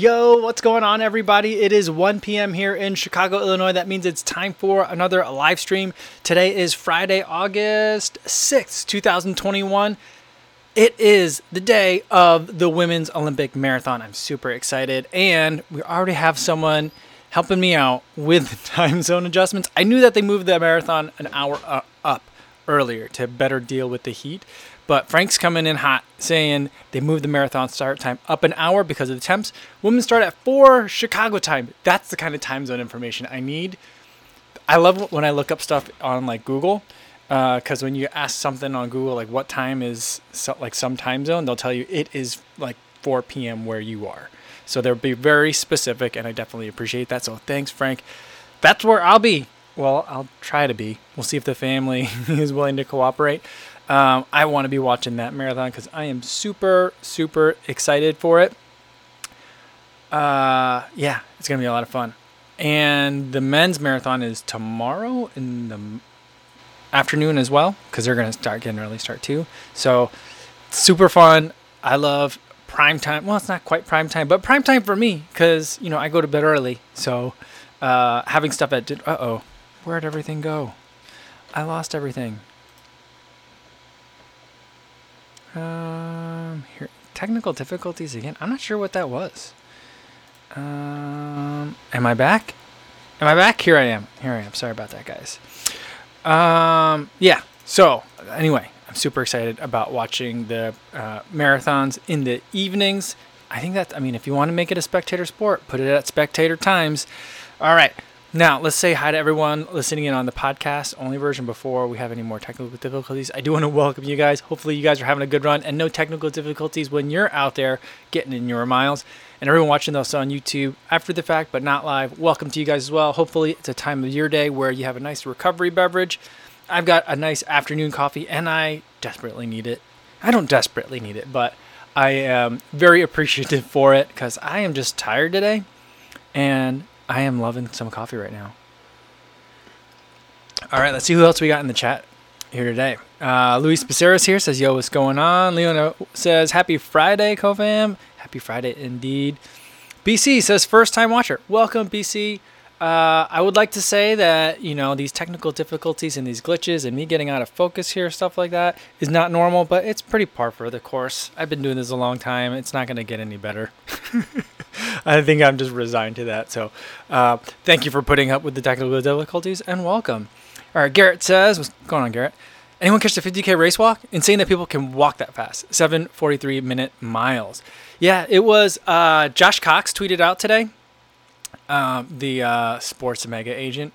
Yo, what's going on, everybody? It is 1 p.m. here in Chicago, Illinois. That means it's time for another live stream. Today is Friday, August 6th, 2021. It is the day of the Women's Olympic Marathon. I'm super excited, and we already have someone helping me out with time zone adjustments. I knew that they moved the marathon an hour uh, up earlier to better deal with the heat. But Frank's coming in hot, saying they moved the marathon start time up an hour because of the temps. Women start at 4 Chicago time. That's the kind of time zone information I need. I love when I look up stuff on like Google because uh, when you ask something on Google, like what time is so, like some time zone, they'll tell you it is like 4 p.m. where you are. So they'll be very specific, and I definitely appreciate that. So thanks, Frank. That's where I'll be. Well, I'll try to be. We'll see if the family is willing to cooperate. Um, I want to be watching that marathon because I am super, super excited for it. Uh, yeah, it's going to be a lot of fun. And the men's marathon is tomorrow in the afternoon as well because they're going to start getting early start too. So super fun. I love prime time. Well, it's not quite prime time, but prime time for me because you know I go to bed early. So uh, having stuff at uh oh, where'd everything go? I lost everything. Um, here, technical difficulties again. I'm not sure what that was. Um, am I back? Am I back? Here I am. Here I am. Sorry about that, guys. Um, yeah. So anyway, I'm super excited about watching the uh, marathons in the evenings. I think that I mean, if you want to make it a spectator sport, put it at spectator times. All right. Now, let's say hi to everyone listening in on the podcast only version before we have any more technical difficulties. I do want to welcome you guys. Hopefully, you guys are having a good run and no technical difficulties when you're out there getting in your miles. And everyone watching this on YouTube after the fact, but not live, welcome to you guys as well. Hopefully, it's a time of your day where you have a nice recovery beverage. I've got a nice afternoon coffee and I desperately need it. I don't desperately need it, but I am very appreciative for it because I am just tired today and I am loving some coffee right now. All right, let's see who else we got in the chat here today. Uh, Luis Becerra's here says, "Yo, what's going on?" Leona says, "Happy Friday, CoFam. Happy Friday indeed." BC says, "First time watcher. Welcome, BC." Uh, I would like to say that you know these technical difficulties and these glitches and me getting out of focus here, stuff like that, is not normal, but it's pretty par for the course. I've been doing this a long time. It's not going to get any better. I think I'm just resigned to that. So, uh, thank you for putting up with the technical difficulties and welcome. All right, Garrett says, what's going on, Garrett? Anyone catch the 50k race walk? Insane that people can walk that fast. 7:43 minute miles. Yeah, it was. Uh, Josh Cox tweeted out today, um, the uh, sports mega agent,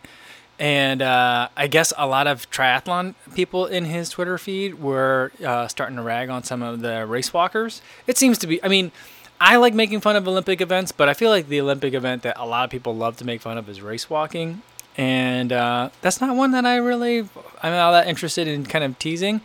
and uh, I guess a lot of triathlon people in his Twitter feed were uh, starting to rag on some of the race walkers. It seems to be. I mean, I like making fun of Olympic events, but I feel like the Olympic event that a lot of people love to make fun of is race walking. And uh, that's not one that I really, I'm not that interested in kind of teasing.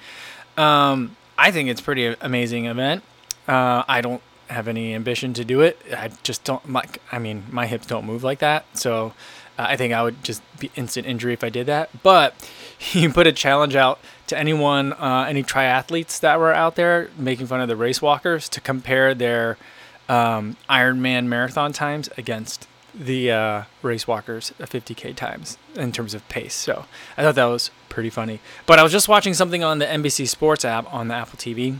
Um, I think it's pretty amazing event. Uh, I don't have any ambition to do it. I just don't like, I mean, my hips don't move like that. So uh, I think I would just be instant injury if I did that. But he put a challenge out to anyone, uh, any triathletes that were out there making fun of the race walkers to compare their um, Ironman marathon times against the uh, race walkers 50k times in terms of pace. So I thought that was pretty funny. But I was just watching something on the NBC Sports app on the Apple TV,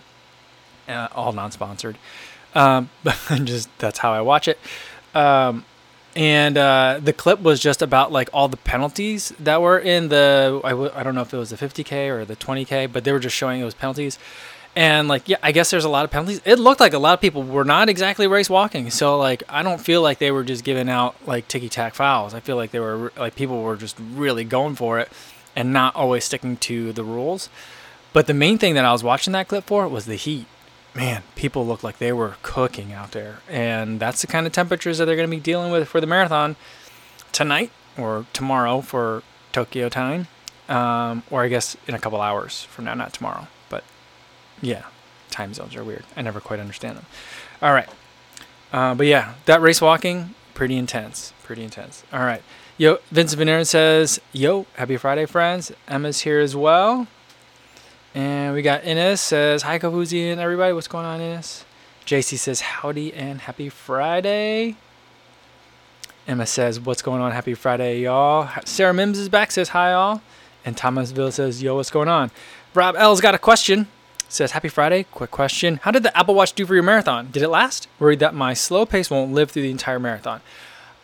uh, all non-sponsored. Um, just that's how I watch it. Um, and uh, the clip was just about like all the penalties that were in the I w- I don't know if it was the 50k or the 20k, but they were just showing those penalties. And like, yeah, I guess there's a lot of penalties. It looked like a lot of people were not exactly race walking. So like, I don't feel like they were just giving out like ticky tack fouls. I feel like they were like people were just really going for it and not always sticking to the rules. But the main thing that I was watching that clip for was the heat. Man, people looked like they were cooking out there, and that's the kind of temperatures that they're going to be dealing with for the marathon tonight or tomorrow for Tokyo time, um, or I guess in a couple hours from now, not tomorrow. But yeah, time zones are weird. I never quite understand them. All right. Uh, but yeah, that race walking, pretty intense. Pretty intense. All right. Yo, Vincent Venerin says, Yo, happy Friday, friends. Emma's here as well. And we got Ines says, Hi, Kofuzi and everybody. What's going on, Ines? JC says, Howdy and happy Friday. Emma says, What's going on? Happy Friday, y'all. Sarah Mims is back, says, Hi, all. And Thomasville says, Yo, what's going on? Rob L's got a question. Says, Happy Friday. Quick question. How did the Apple Watch do for your marathon? Did it last? Worried that my slow pace won't live through the entire marathon.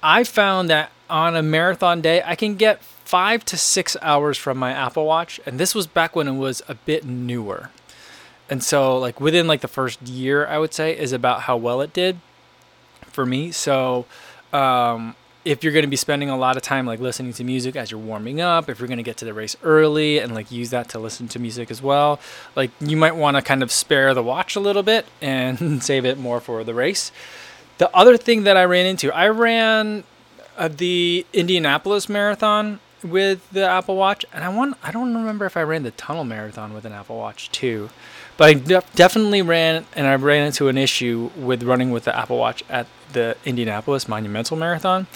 I found that on a marathon day, I can get five to six hours from my Apple Watch. And this was back when it was a bit newer. And so, like, within like the first year, I would say, is about how well it did for me. So, um, if you're going to be spending a lot of time like listening to music as you're warming up, if you're going to get to the race early and like use that to listen to music as well, like you might want to kind of spare the watch a little bit and save it more for the race. The other thing that I ran into, I ran uh, the Indianapolis Marathon with the Apple Watch, and I want I don't remember if I ran the Tunnel Marathon with an Apple Watch too, but I de- definitely ran and I ran into an issue with running with the Apple Watch at the Indianapolis Monumental Marathon,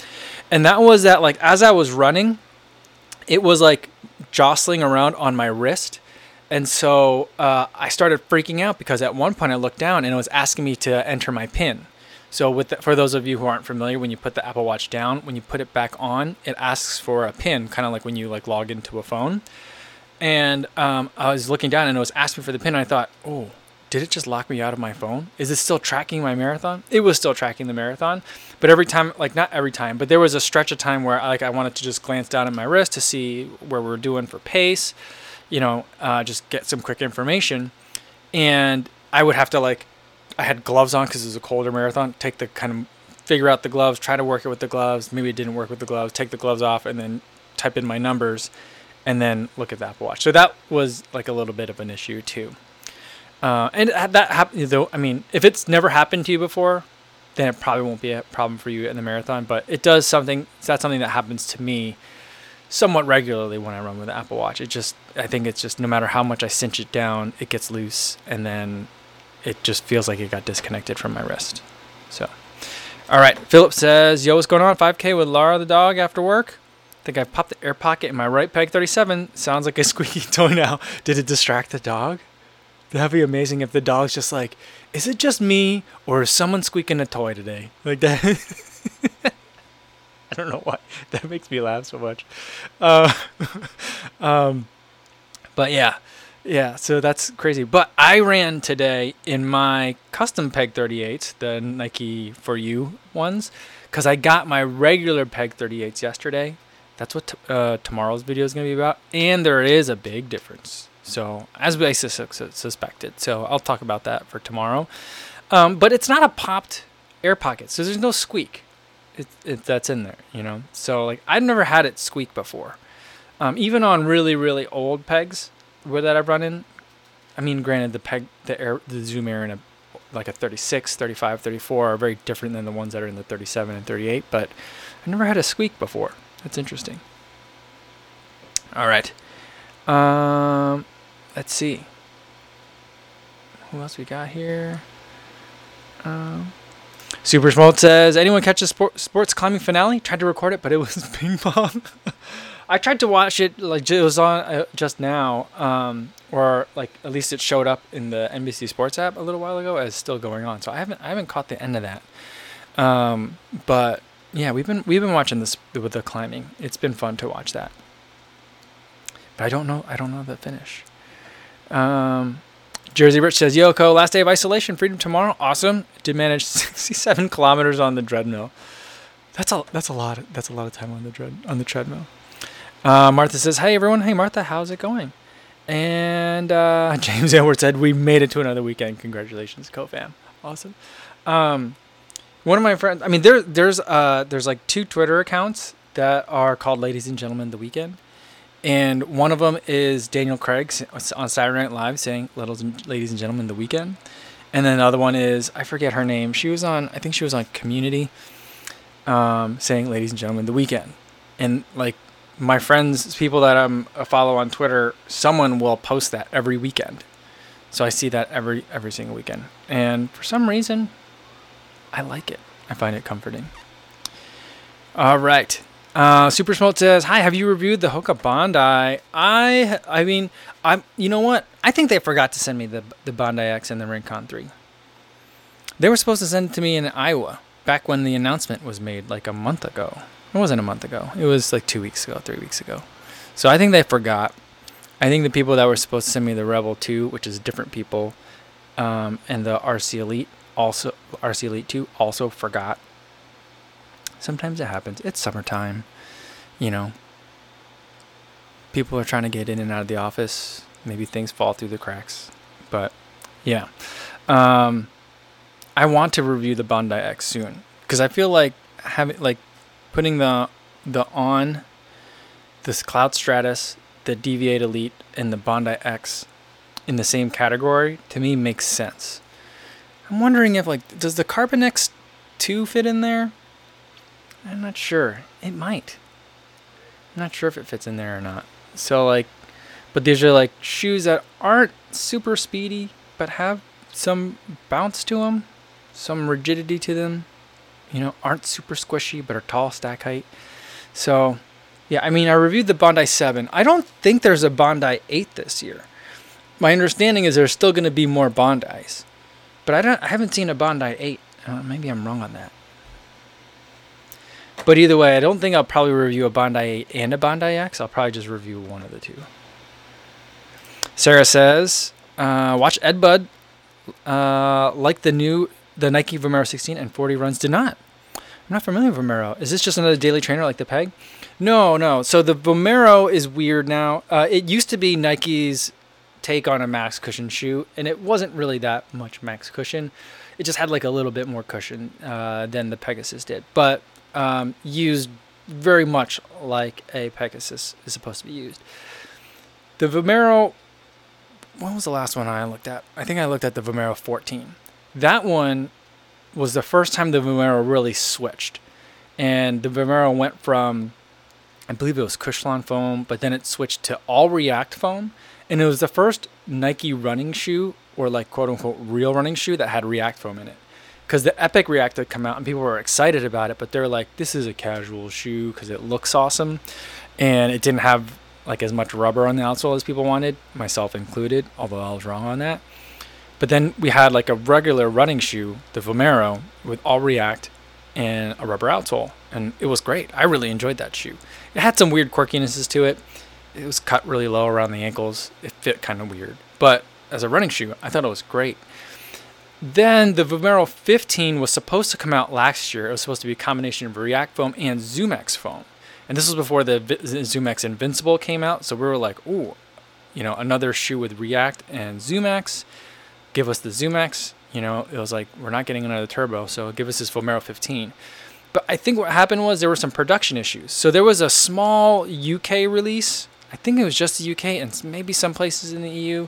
and that was that like as I was running, it was like jostling around on my wrist. And so uh, I started freaking out because at one point I looked down and it was asking me to enter my PIN. So with the, for those of you who aren't familiar, when you put the Apple Watch down, when you put it back on, it asks for a PIN, kind of like when you like log into a phone. And um, I was looking down and it was asking for the PIN. And I thought, oh, did it just lock me out of my phone? Is it still tracking my marathon? It was still tracking the marathon, but every time, like not every time, but there was a stretch of time where like I wanted to just glance down at my wrist to see where we're doing for pace, you know, uh, just get some quick information, and I would have to like, I had gloves on because it was a colder marathon. Take the kind of figure out the gloves, try to work it with the gloves. Maybe it didn't work with the gloves. Take the gloves off and then type in my numbers, and then look at the Apple Watch. So that was like a little bit of an issue too. Uh, and that happened though. I mean, if it's never happened to you before, then it probably won't be a problem for you in the marathon. But it does something. That's something that happens to me somewhat regularly when I run with the Apple Watch. It just, I think it's just no matter how much I cinch it down, it gets loose, and then it just feels like it got disconnected from my wrist. So, all right. Philip says, "Yo, what's going on? 5K with Lara the dog after work." I think I popped the air pocket in my right peg 37. Sounds like a squeaky toy now. Did it distract the dog? That'd be amazing if the dog's just like, is it just me or is someone squeaking a toy today? Like that. I don't know why. That makes me laugh so much. Uh, um, but yeah, yeah. So that's crazy. But I ran today in my custom Peg 38s, the Nike for You ones, because I got my regular Peg 38s yesterday. That's what t- uh, tomorrow's video is going to be about, and there is a big difference. So, as I suspected. So, I'll talk about that for tomorrow. Um, but it's not a popped air pocket, so there's no squeak. It, it, that's in there, you know. So, like, I've never had it squeak before. Um, even on really, really old pegs where that I've run in. I mean, granted, the peg, the air, the Zoom Air in a like a 36, 35, 34 are very different than the ones that are in the 37 and 38. But I've never had a squeak before. That's interesting. All right. Um, let's see. Who else we got here? Um, Super Smoke says, anyone catch the sport, sports climbing finale? Tried to record it, but it was ping pong. I tried to watch it, like it was on uh, just now, um, or like at least it showed up in the NBC Sports app a little while ago as still going on. So I haven't I haven't caught the end of that. Um, but yeah, we've been we've been watching this with the climbing. It's been fun to watch that. But I don't know I don't know the finish. Um, Jersey Rich says, Yoko, last day of isolation, freedom tomorrow. Awesome. Did manage 67 kilometers on the treadmill. That's a that's a lot. That's a lot of time on the tread on the treadmill. Uh, Martha says, "Hey everyone, hey Martha, how's it going?" And uh, James Edward said, "We made it to another weekend. Congratulations, co-fam. Awesome." Um, one of my friends, I mean, there there's uh there's like two Twitter accounts that are called "Ladies and Gentlemen the Weekend," and one of them is Daniel Craig on Saturday Night Live saying "Ladies and Gentlemen the Weekend," and then the other one is I forget her name. She was on, I think she was on Community, um, saying "Ladies and Gentlemen the Weekend," and like my friends, people that I'm a follow on Twitter, someone will post that every weekend. So I see that every every single weekend, and for some reason, I like it. I find it comforting. All right. Uh, Super Smoke says, "Hi, have you reviewed the Hoka Bondi? I, I mean, I'm. You know what? I think they forgot to send me the the Bondi X and the Rincon three. They were supposed to send it to me in Iowa back when the announcement was made, like a month ago. It wasn't a month ago. It was like two weeks ago, three weeks ago. So I think they forgot. I think the people that were supposed to send me the Rebel 2, which is different people, um, and the RC Elite also RC Elite 2 also forgot. Sometimes it happens. It's summertime, you know. People are trying to get in and out of the office. Maybe things fall through the cracks. But yeah. Um, I want to review the Bondi X soon because I feel like having like putting the the on this Cloud Stratus, the Deviate Elite, and the Bondi X in the same category to me makes sense. I'm wondering if like does the Carbon X2 fit in there? I'm not sure. It might. I'm not sure if it fits in there or not. So like but these are like shoes that aren't super speedy but have some bounce to them, some rigidity to them. You know, aren't super squishy but are tall stack height. So, yeah, I mean, I reviewed the Bondi 7. I don't think there's a Bondi 8 this year. My understanding is there's still going to be more Bondis, but I don't. I haven't seen a Bondi 8. Uh, maybe I'm wrong on that. But either way, I don't think I'll probably review a Bondi 8 and a Bondi X. I'll probably just review one of the two. Sarah says, uh, "Watch Ed Bud, uh, like the new the Nike Vomero 16 and 40 runs did not. I'm not familiar with Vomero. Is this just another daily trainer like the Peg? No, no. So the Vomero is weird now. Uh, it used to be Nike's take on a max cushion shoe, and it wasn't really that much max cushion. It just had like a little bit more cushion uh, than the Pegasus did, but um, used very much like a Pegasus is supposed to be used. The Vomero, when was the last one I looked at? I think I looked at the Vomero 14. That one was the first time the Vomero really switched. And the Vomero went from, I believe it was Cushlon foam, but then it switched to all React foam. And it was the first Nike running shoe, or like quote unquote real running shoe, that had React foam in it. Because the Epic React had come out and people were excited about it, but they're like, this is a casual shoe because it looks awesome. And it didn't have like as much rubber on the outsole as people wanted, myself included, although I was wrong on that. But then we had like a regular running shoe, the Vomero, with all React and a rubber outsole, and it was great. I really enjoyed that shoe. It had some weird quirkinesses to it. It was cut really low around the ankles. It fit kind of weird, but as a running shoe, I thought it was great. Then the Vomero 15 was supposed to come out last year. It was supposed to be a combination of React foam and ZoomX foam. And this was before the ZoomX Invincible came out. So we were like, ooh, you know, another shoe with React and ZoomX. Give us the ZoomX. You know, it was like, we're not getting another turbo. So give us this Vomero 15. But I think what happened was there were some production issues. So there was a small UK release. I think it was just the UK and maybe some places in the EU.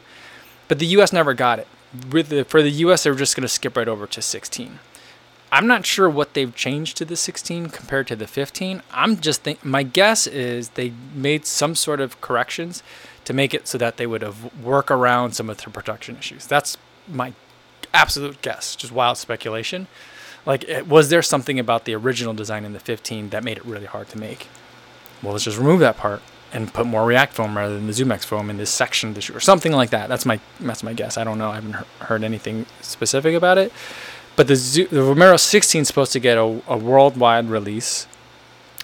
But the US never got it with the, for the US, they're just going to skip right over to 16. I'm not sure what they've changed to the 16 compared to the 15. I'm just think my guess is they made some sort of corrections to make it so that they would have work around some of the production issues. That's my absolute guess, just wild speculation. Like, it, was there something about the original design in the 15 that made it really hard to make? Well, let's just remove that part and put more React foam rather than the ZoomX foam in this section of the shoe or something like that. That's my that's my guess. I don't know. I haven't heard anything specific about it. But the Zo- the Vomero 16 is supposed to get a, a worldwide release,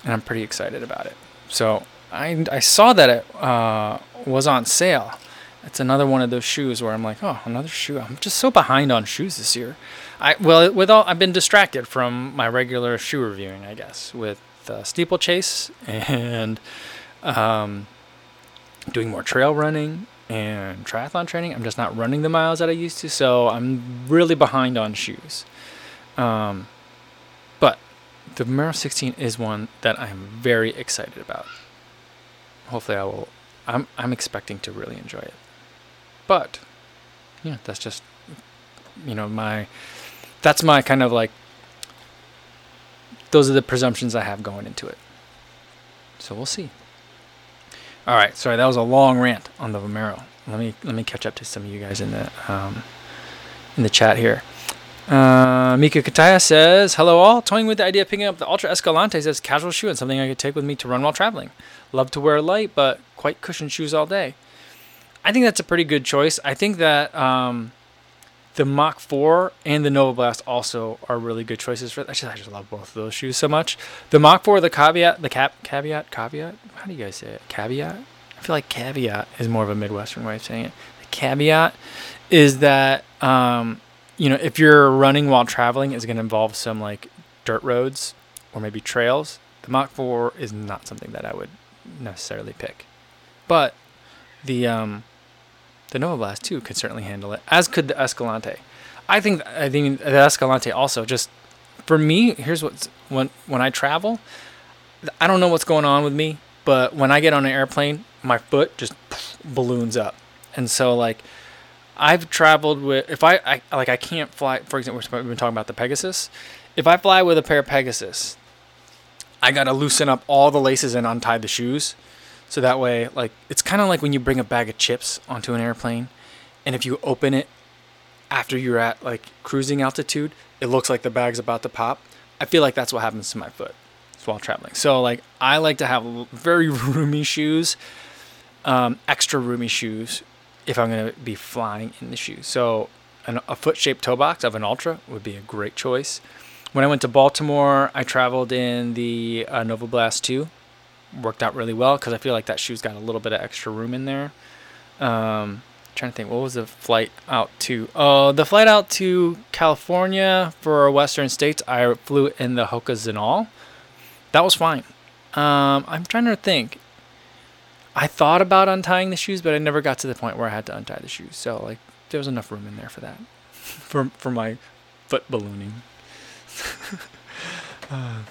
and I'm pretty excited about it. So I I saw that it uh, was on sale. It's another one of those shoes where I'm like, oh, another shoe. I'm just so behind on shoes this year. I well, with all I've been distracted from my regular shoe reviewing, I guess, with uh, steeplechase and um, doing more trail running and triathlon training. I'm just not running the miles that I used to, so I'm really behind on shoes. Um, but the Vomero 16 is one that I'm very excited about. Hopefully, I will. I'm I'm expecting to really enjoy it. But, yeah, that's just you know my that's my kind of like those are the presumptions I have going into it. So we'll see. All right, sorry, that was a long rant on the Vomero. Let me let me catch up to some of you guys in the um, in the chat here. Uh, Mika Kataya says, "Hello all, toying with the idea of picking up the Altra Escalante as casual shoe and something I could take with me to run while traveling. Love to wear light but quite cushioned shoes all day. I think that's a pretty good choice. I think that um, the Mach 4 and the Nova Blast also are really good choices for. I just I just love both of those shoes so much. The Mach 4, the caveat, the cap caveat, caveat. How do you guys say it? Caveat. I feel like caveat is more of a Midwestern way of saying it. The caveat is that um, you know if you're running while traveling is going to involve some like dirt roads or maybe trails. The Mach 4 is not something that I would necessarily pick, but the um, the Nova Blast 2 could certainly handle it, as could the Escalante. I think I think the Escalante also just for me. Here's what's when when I travel, I don't know what's going on with me, but when I get on an airplane, my foot just balloons up, and so like I've traveled with if I, I like I can't fly. For example, we've been talking about the Pegasus. If I fly with a pair of Pegasus, I gotta loosen up all the laces and untie the shoes so that way, like, it's kind of like when you bring a bag of chips onto an airplane, and if you open it after you're at like cruising altitude, it looks like the bag's about to pop. I feel like that's what happens to my foot while traveling. So, like, I like to have very roomy shoes, um, extra roomy shoes, if I'm gonna be flying in the shoes. So, an, a foot-shaped toe box of an Altra would be a great choice. When I went to Baltimore, I traveled in the uh, Nova Blast 2 worked out really well because I feel like that shoe's got a little bit of extra room in there. Um, trying to think, what was the flight out to? Oh, the flight out to California for Western states, I flew in the Hoka Zinal. That was fine. Um, I'm trying to think. I thought about untying the shoes, but I never got to the point where I had to untie the shoes. So like, there was enough room in there for that, for for my foot ballooning. uh.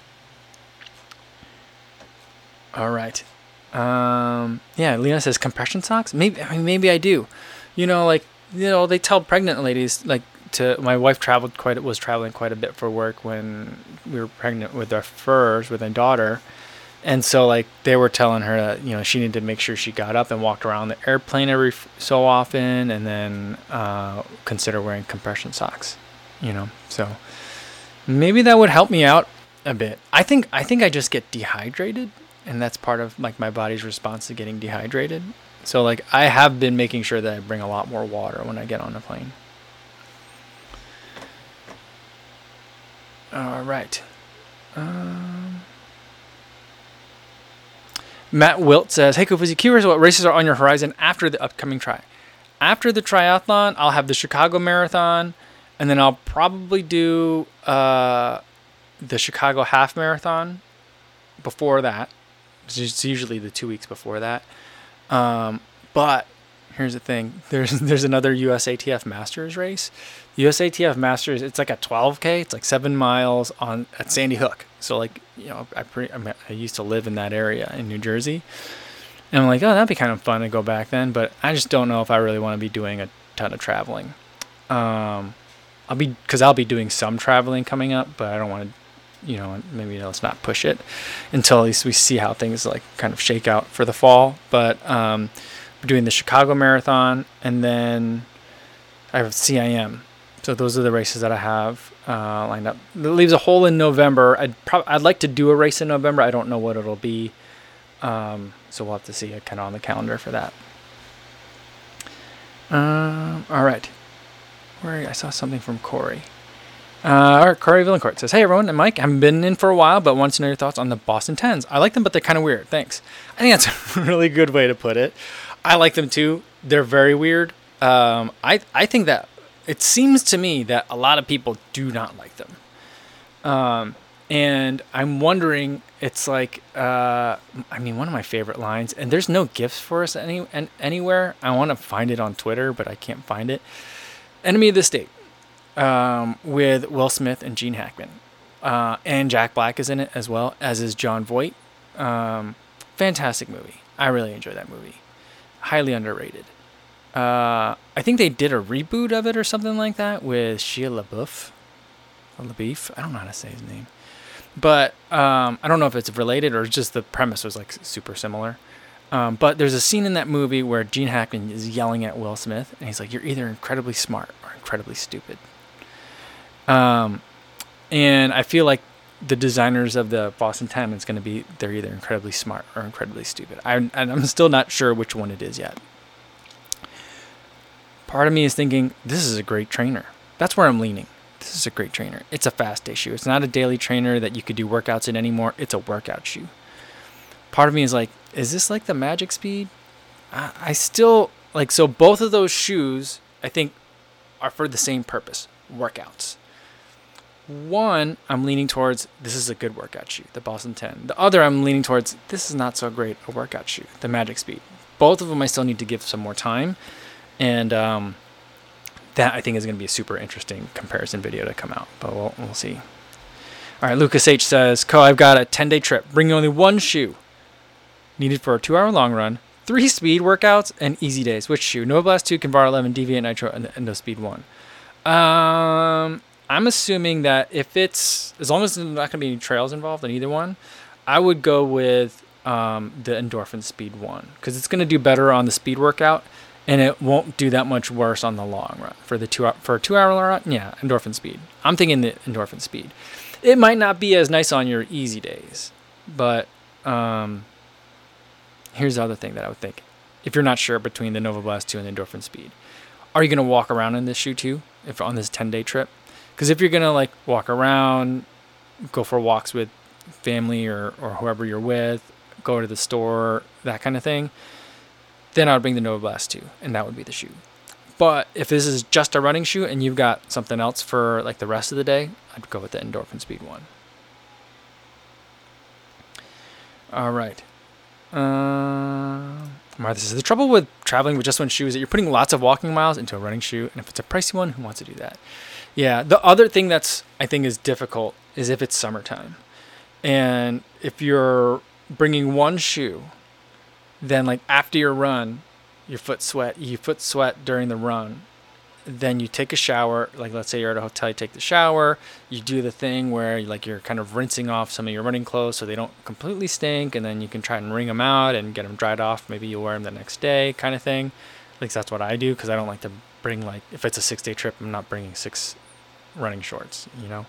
All right. Um, yeah, Lena says compression socks. Maybe I mean, maybe I do. You know, like you know, they tell pregnant ladies like to. My wife traveled quite was traveling quite a bit for work when we were pregnant with our first with my daughter, and so like they were telling her that you know she needed to make sure she got up and walked around the airplane every so often, and then uh, consider wearing compression socks. You know, so maybe that would help me out a bit. I think I think I just get dehydrated and that's part of like my body's response to getting dehydrated. So like I have been making sure that I bring a lot more water when I get on a plane. All right. Um, Matt Wilt says, "Hey, Kofuzi, curious what races are on your horizon after the upcoming try? After the triathlon, I'll have the Chicago Marathon, and then I'll probably do uh, the Chicago Half Marathon before that, it's usually the two weeks before that. Um, but here's the thing: there's there's another USATF Masters race. USATF Masters, it's like a 12k. It's like seven miles on at Sandy Hook. So like you know, I pre I, I used to live in that area in New Jersey, and I'm like, oh, that'd be kind of fun to go back then. But I just don't know if I really want to be doing a ton of traveling. Um, I'll be because I'll be doing some traveling coming up, but I don't want to you know, maybe let's not push it until at least we see how things like kind of shake out for the fall. But um, doing the Chicago Marathon, and then I have CIM. So those are the races that I have uh, lined up. It leaves a hole in November. I'd pro- I'd like to do a race in November. I don't know what it'll be, um, so we'll have to see it kind of on the calendar for that. Um, all right. Where I saw something from Corey. Uh, all right, Corey Villancourt says, Hey everyone, I'm Mike. I haven't been in for a while, but want to know your thoughts on the Boston 10s. I like them, but they're kind of weird. Thanks. I think that's a really good way to put it. I like them too. They're very weird. Um, I, I think that it seems to me that a lot of people do not like them. Um, and I'm wondering, it's like, uh, I mean, one of my favorite lines, and there's no gifts for us any, anywhere. I want to find it on Twitter, but I can't find it. Enemy of the State um, with Will Smith and Gene Hackman. Uh, and Jack Black is in it as well, as is Jon Voight. Um, fantastic movie. I really enjoy that movie. Highly underrated. Uh, I think they did a reboot of it or something like that with Shia LaBeouf. LaBeouf? I don't know how to say his name. But um, I don't know if it's related or just the premise was like super similar. Um, but there's a scene in that movie where Gene Hackman is yelling at Will Smith, and he's like, "You're either incredibly smart or incredibly stupid." Um, and I feel like the designers of the Boston 10 is going to be they're either incredibly smart or incredibly stupid. I, and I'm still not sure which one it is yet. part of me is thinking this is a great trainer. That's where I'm leaning. This is a great trainer. It's a fast shoe. It's not a daily trainer that you could do workouts in anymore. It's a workout shoe. Part of me is like, is this like the Magic Speed? I, I still like so both of those shoes I think are for the same purpose, workouts. One, I'm leaning towards this is a good workout shoe, the Boston 10. The other, I'm leaning towards this is not so great a workout shoe, the Magic Speed. Both of them I still need to give some more time, and um, that I think is going to be a super interesting comparison video to come out. But we'll we'll see. All right, Lucas H says, "Co, I've got a 10 day trip, bringing only one shoe, needed for a two hour long run." Three speed workouts and easy days. Which shoe? Nova Blast 2, Kinvara 11, Deviate Nitro, and the Endo Speed 1. Um, I'm assuming that if it's as long as there's not going to be any trails involved in either one, I would go with um, the endorphin speed one because it's going to do better on the speed workout, and it won't do that much worse on the long run for the two for a two hour run. Yeah, endorphin speed. I'm thinking the endorphin speed. It might not be as nice on your easy days, but um, here's the other thing that I would think: if you're not sure between the Nova Blast two and the endorphin speed, are you going to walk around in this shoe too? If on this 10 day trip, because if you're gonna like walk around, go for walks with family or, or whoever you're with, go to the store, that kind of thing, then I would bring the Nova Blast 2, and that would be the shoe. But if this is just a running shoe and you've got something else for like the rest of the day, I'd go with the Endorphin Speed 1. All right. Uh, Martha says the trouble with traveling with just one shoe is that you're putting lots of walking miles into a running shoe, and if it's a pricey one, who wants to do that? Yeah. The other thing that's I think is difficult is if it's summertime, and if you're bringing one shoe, then like after your run, your foot sweat, you foot sweat during the run, then you take a shower. Like let's say you're at a hotel, you take the shower, you do the thing where like you're kind of rinsing off some of your running clothes so they don't completely stink, and then you can try and wring them out and get them dried off. Maybe you wear them the next day, kind of thing. At least that's what I do because I don't like to bring like if it's a six day trip, I'm not bringing six running shorts, you know.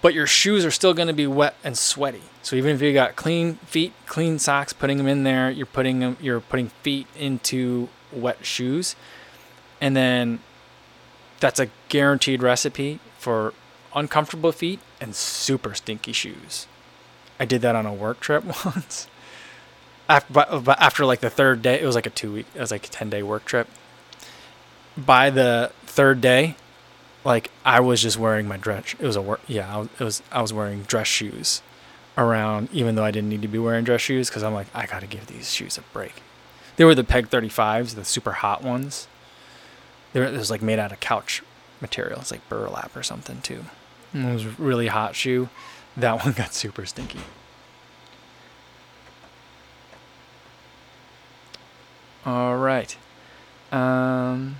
But your shoes are still going to be wet and sweaty. So even if you got clean feet, clean socks, putting them in there, you're putting them, you're putting feet into wet shoes, and then that's a guaranteed recipe for uncomfortable feet and super stinky shoes. I did that on a work trip once. After, but after like the third day, it was like a two week, it was like a 10 day work trip. By the third day, like I was just wearing my dress. It was a work. Yeah, it was. I was wearing dress shoes around, even though I didn't need to be wearing dress shoes because I'm like, I gotta give these shoes a break. They were the Peg 35s, the super hot ones. They were, it was like made out of couch material. It's like burlap or something too. And it was really hot shoe. That one got super stinky. All right. Um.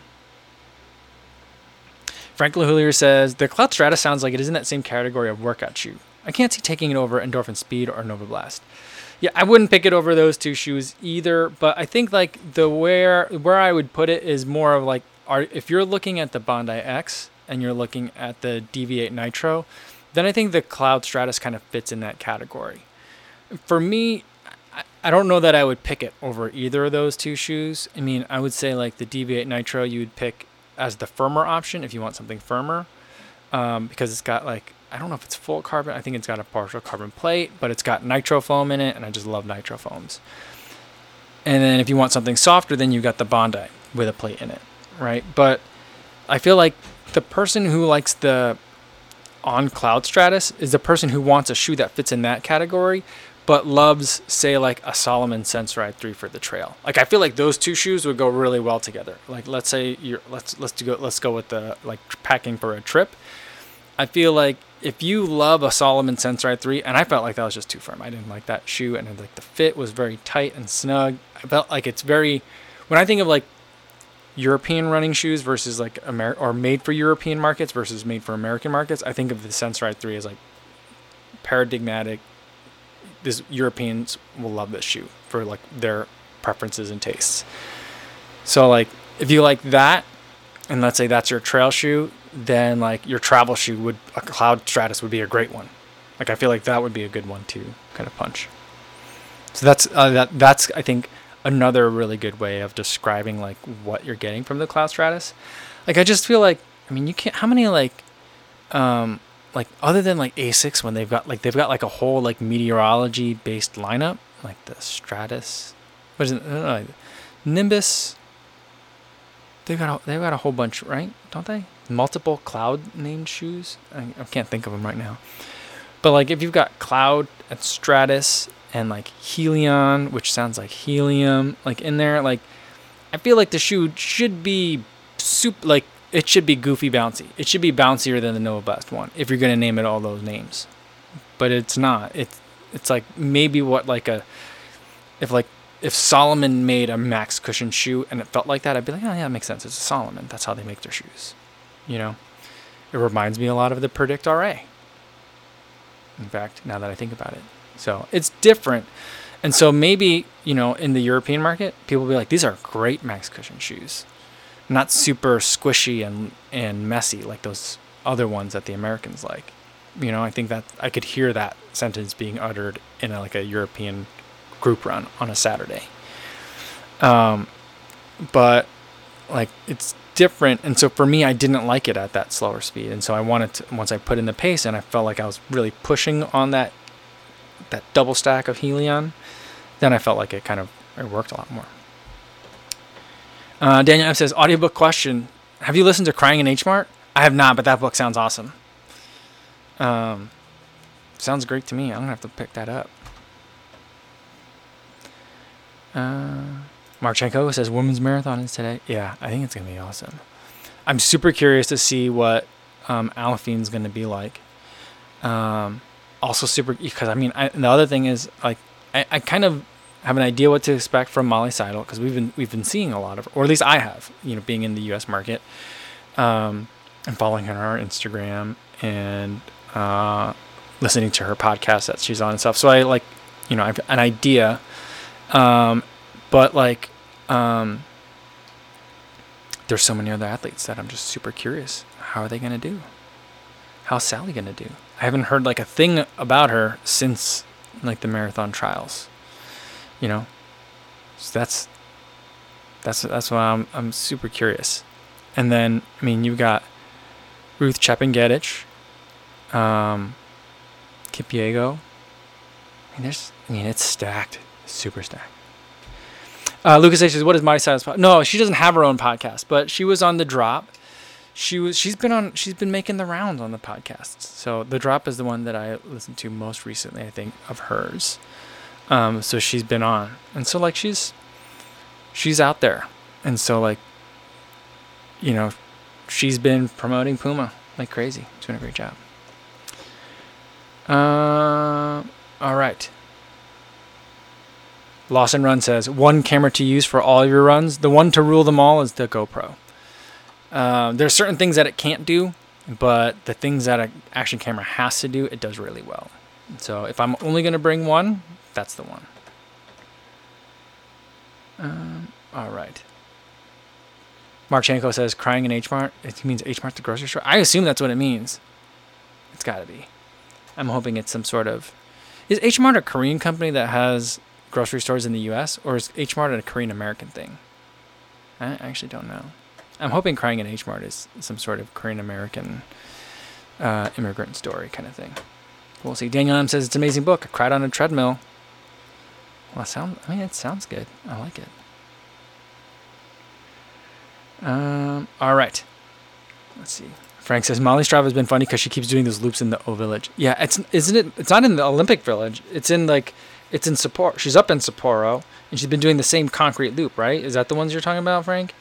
Frank LaHulier says the Cloud Stratus sounds like it is in that same category of workout shoe. I can't see taking it over Endorphin Speed or Nova Blast. Yeah, I wouldn't pick it over those two shoes either, but I think like the where where I would put it is more of like are if you're looking at the Bondi X and you're looking at the Deviate Nitro, then I think the Cloud Stratus kind of fits in that category. For me, I don't know that I would pick it over either of those two shoes. I mean, I would say like the Deviate Nitro, you would pick as the firmer option if you want something firmer, um, because it's got like I don't know if it's full carbon. I think it's got a partial carbon plate, but it's got nitro foam in it, and I just love nitro foams. And then if you want something softer, then you've got the Bondi with a plate in it, right? But I feel like the person who likes the on Cloud Stratus is the person who wants a shoe that fits in that category, but loves say like a Salomon Sensoride 3 for the trail. Like I feel like those two shoes would go really well together. Like let's say you're let's let's go let's go with the like packing for a trip. I feel like if you love a Salomon Sensoride 3 and I felt like that was just too firm. I didn't like that shoe and like the fit was very tight and snug. I felt like it's very when I think of like European running shoes versus like Amer or made for European markets versus made for American markets, I think of the Sensoride 3 as like paradigmatic this Europeans will love this shoe for like their preferences and tastes. So like if you like that, and let's say that's your trail shoe, then like your travel shoe would a Cloud Stratus would be a great one. Like I feel like that would be a good one to kind of punch. So that's uh, that that's I think another really good way of describing like what you're getting from the cloud stratus. Like I just feel like I mean you can't how many like um like other than like Asics when they've got like they've got like a whole like meteorology based lineup like the Stratus what is it Nimbus they've got a, they've got a whole bunch right? Don't they? Multiple cloud named shoes? I, I can't think of them right now. But like if you've got cloud and Stratus and like Helion which sounds like helium like in there like I feel like the shoe should be super like it should be goofy bouncy. It should be bouncier than the Nova Blast one if you're gonna name it all those names. But it's not. It's it's like maybe what like a if like if Salomon made a max cushion shoe and it felt like that, I'd be like, oh yeah, that makes sense. It's a Salomon. That's how they make their shoes. You know, it reminds me a lot of the Predict RA. In fact, now that I think about it, so it's different. And so maybe you know in the European market, people will be like, these are great max cushion shoes not super squishy and and messy like those other ones that the Americans like. You know, I think that I could hear that sentence being uttered in a, like a European group run on a Saturday. Um, but like it's different, and so for me, I didn't like it at that slower speed, and so I wanted to once I put in the pace, and I felt like I was really pushing on that that double stack of Helion. Then I felt like it kind of it worked a lot more. Uh, Daniel M says, audiobook question. Have you listened to Crying in H Mart? I have not, but that book sounds awesome. Um, sounds great to me. I'm gonna have to pick that up. Uh, Marchenko says women's marathon is today. Yeah, I think it's gonna be awesome. I'm super curious to see what um, Aliphine's gonna be like. Um, also super because I mean I, the other thing is like I, I kind of have an idea what to expect from Molly Seidel because we've been we've been seeing a lot of, or at least I have, you know, being in the U.S. market, um, and following her on Instagram and uh, listening to her podcast that she's on and stuff. So I like, you know, I have an idea, um, but like, um, there's so many other athletes that I'm just super curious. How are they gonna do? How's Sally gonna do? I haven't heard like a thing about her since like the marathon trials you know so that's that's that's why I'm I'm super curious. And then I mean you've got Ruth Chepngetich, um, Kipyego. I mean there's I mean it's stacked, super stacked. Uh, Lucas says, "What is my size?" No, she doesn't have her own podcast, but she was on the drop. She was. She's been on. She's been making the rounds on the podcasts. So the drop is the one that I listened to most recently. I think of hers. Um, so she's been on, and so like she's she's out there, and so like you know she's been promoting Puma like crazy, doing a great job. Uh, all right. Lawson Run says one camera to use for all your runs. The one to rule them all is the GoPro. Uh, there's certain things that it can't do, but the things that an action camera has to do, it does really well. So if I'm only going to bring one, that's the one. Um, all right. Marchenko says crying in H Mart. It means H Mart the grocery store. I assume that's what it means. It's got to be. I'm hoping it's some sort of. Is H Mart a Korean company that has grocery stores in the U.S. or is H Mart a Korean American thing? I actually don't know. I'm hoping crying in H Mart is some sort of Korean American uh, immigrant story kind of thing. We'll see. Daniel M says it's an amazing book. I cried on a treadmill. Well, sound. I mean, it sounds good. I like it. Um. All right. Let's see. Frank says Molly Strava has been funny because she keeps doing those loops in the O Village. Yeah, it's isn't it? It's not in the Olympic Village. It's in like, it's in Sapporo. She's up in Sapporo, and she's been doing the same concrete loop, right? Is that the ones you're talking about, Frank?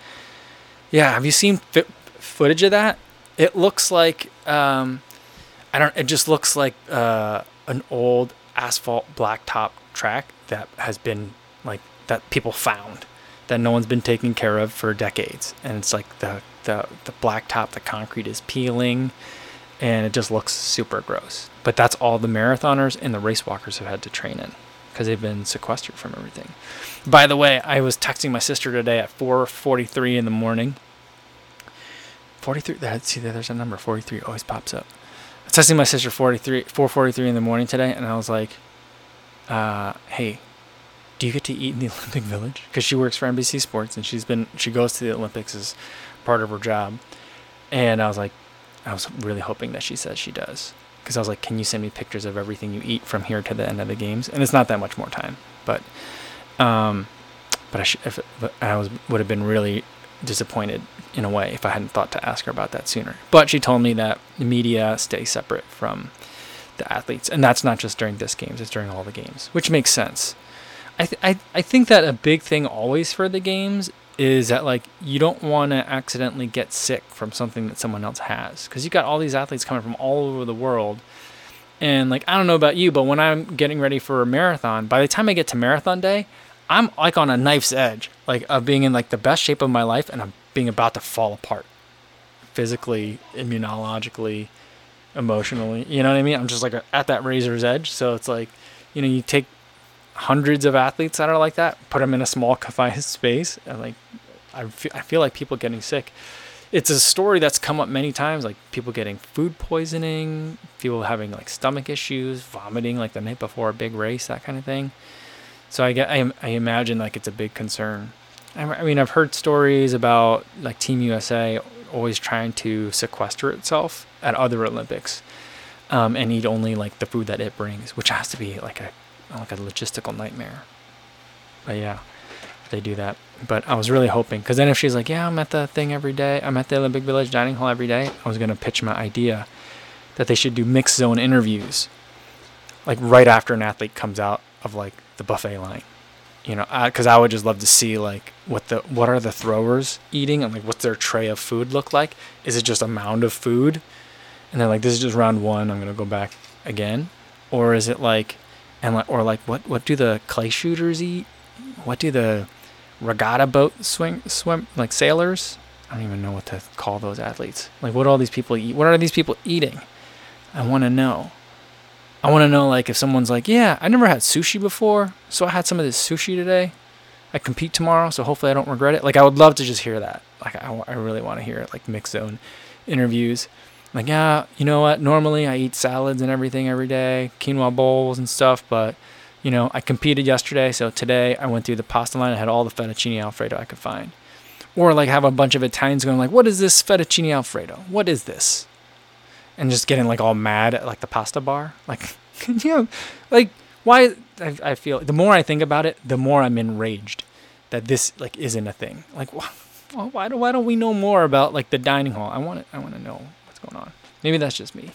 Yeah. Have you seen fi- footage of that? It looks like um, I don't. It just looks like uh, an old asphalt blacktop track that has been like that people found that no one's been taking care of for decades, and it's like the the the blacktop, the concrete is peeling, and it just looks super gross. But that's all the marathoners and the race walkers have had to train in because they've been sequestered from everything. By the way, I was texting my sister today at 4:43 in the morning. 43. That See, there's a number. 43 always pops up I was texting my sister 43, 4:43 in the morning today, and I was like, uh, "Hey, do you get to eat in the Olympic Village? Because she works for NBC Sports and she's been she goes to the Olympics as part of her job. And I was like, I was really hoping that she says she does. Because I was like, can you send me pictures of everything you eat from here to the end of the games? And it's not that much more time, but, um, but I should, if I was would have been really disappointed in a way if I hadn't thought to ask her about that sooner. But she told me that the media stay separate from the athletes, and that's not just during this games; it's during all the games, which makes sense. I th- I I think that a big thing always for the games is that like you don't want to accidentally get sick from something that someone else has because you got all these athletes coming from all over the world and like i don't know about you but when i'm getting ready for a marathon by the time i get to marathon day i'm like on a knife's edge like of being in like the best shape of my life and i'm being about to fall apart physically immunologically emotionally you know what i mean i'm just like at that razor's edge so it's like you know you take hundreds of athletes that are like that, put them in a small confined space, and like I feel, I feel like people getting sick. It's a story that's come up many times, like people getting food poisoning, people having like stomach issues, vomiting like the night before a big race, that kind of thing. So I get, I, I imagine like it's a big concern. I, I mean, I've heard stories about like Team USA always trying to sequester itself at other Olympics um, and eat only like the food that it brings, which has to be like a like a logistical nightmare. But yeah, they do that. But I was really hoping, because then if she's like, yeah, I'm at the thing every day, I'm at the Olympic Village dining hall every day, I was to pitch my idea that they should do mixed zone interviews, like right after an athlete comes out of like the buffet line. You know, because I, I would just love to see like what the what are the throwers eating and like what's their tray of food look like? Is it just a mound of food, and they're like, this is just round one. I'm gonna go back again, or is it like and like, or like what what do the clay shooters eat? What do the regatta boat swing swim like sailors? I don't even know what to call those athletes. Like what all these people eat? What are these people eating? I want to know. I want to know like if someone's like, "Yeah, I never had sushi before, so I had some of this sushi today. I compete tomorrow, so hopefully I don't regret it." Like I would love to just hear that. Like I, I really want to hear it like mixed zone interviews like, yeah, you know what? Normally I eat salads and everything every day, quinoa bowls and stuff, but you know, I competed yesterday, so today I went through the pasta line. And I had all the fettuccine alfredo I could find. Or like have a bunch of Italians going like, "What is this fettuccine alfredo? What is this?" And just getting like all mad at like the pasta bar. Like, you know, like why? I, I feel the more I think about it, the more I'm enraged that this like isn't a thing. Like, why, why do why don't we know more about like the dining hall? I want I want to know going on. Maybe that's just me.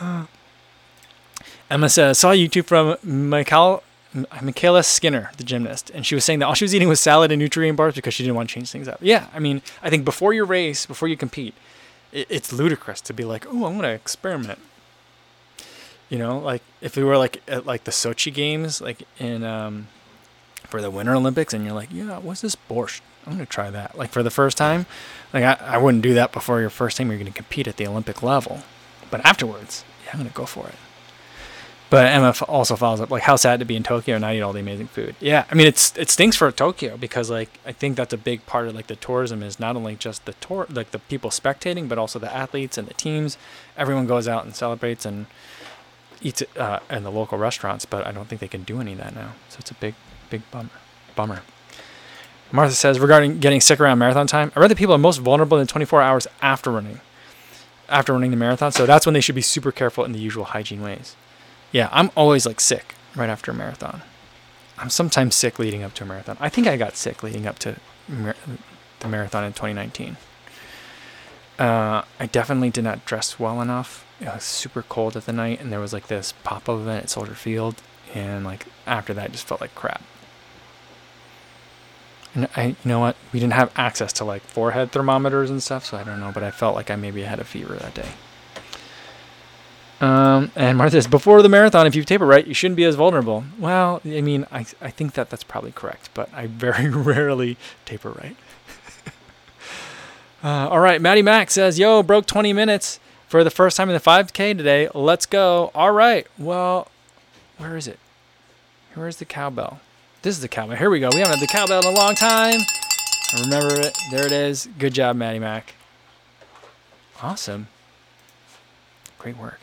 Emma says, I saw YouTube from Michael, MyKayla Skinner, the gymnast, and she was saying that all she was eating was salad and nutrient bars because she didn't want to change things up. Yeah, I mean, I think before your race, before you compete, it, it's ludicrous to be like, oh, I'm gonna experiment. You know, like if we were like at like the Sochi games, like in um, for the Winter Olympics, and you're like, yeah, what's this borscht? I'm gonna try that. Like for the first time, like I, I wouldn't do that before your first time you're gonna compete at the Olympic level, but afterwards, yeah, I'm gonna go for it. But Emma also follows up like, how sad to be in Tokyo and not eat all the amazing food. Yeah, I mean it's it stinks for Tokyo because like I think that's a big part of like the tourism is not only just the tour like the people spectating, but also the athletes and the teams. Everyone goes out and celebrates and eats uh, in the local restaurants, but I don't think they can do any of that now. So it's a big big bummer. Bummer. Martha says regarding getting sick around marathon time, I read that people are most vulnerable in 24 hours after running, after running the marathon. So that's when they should be super careful in the usual hygiene ways. Yeah, I'm always like sick right after a marathon. I'm sometimes sick leading up to a marathon. I think I got sick leading up to mar- the marathon in 2019. Uh, I definitely did not dress well enough. It was super cold at the night, and there was like this pop up event at Soldier Field, and like after that, I just felt like crap. And I, you know what? We didn't have access to like forehead thermometers and stuff, so I don't know. But I felt like I maybe had a fever that day. Um, and Martha says, before the marathon, if you taper right, you shouldn't be as vulnerable. Well, I mean, I, I think that that's probably correct, but I very rarely taper right. uh, all right, Maddie Mack says, yo, broke 20 minutes for the first time in the 5K today. Let's go. All right. Well, where is it? Where's the cowbell? This is the cowbell. Here we go. We haven't had the cowbell in a long time. I remember it. There it is. Good job, Maddie Mac. Awesome. Great work.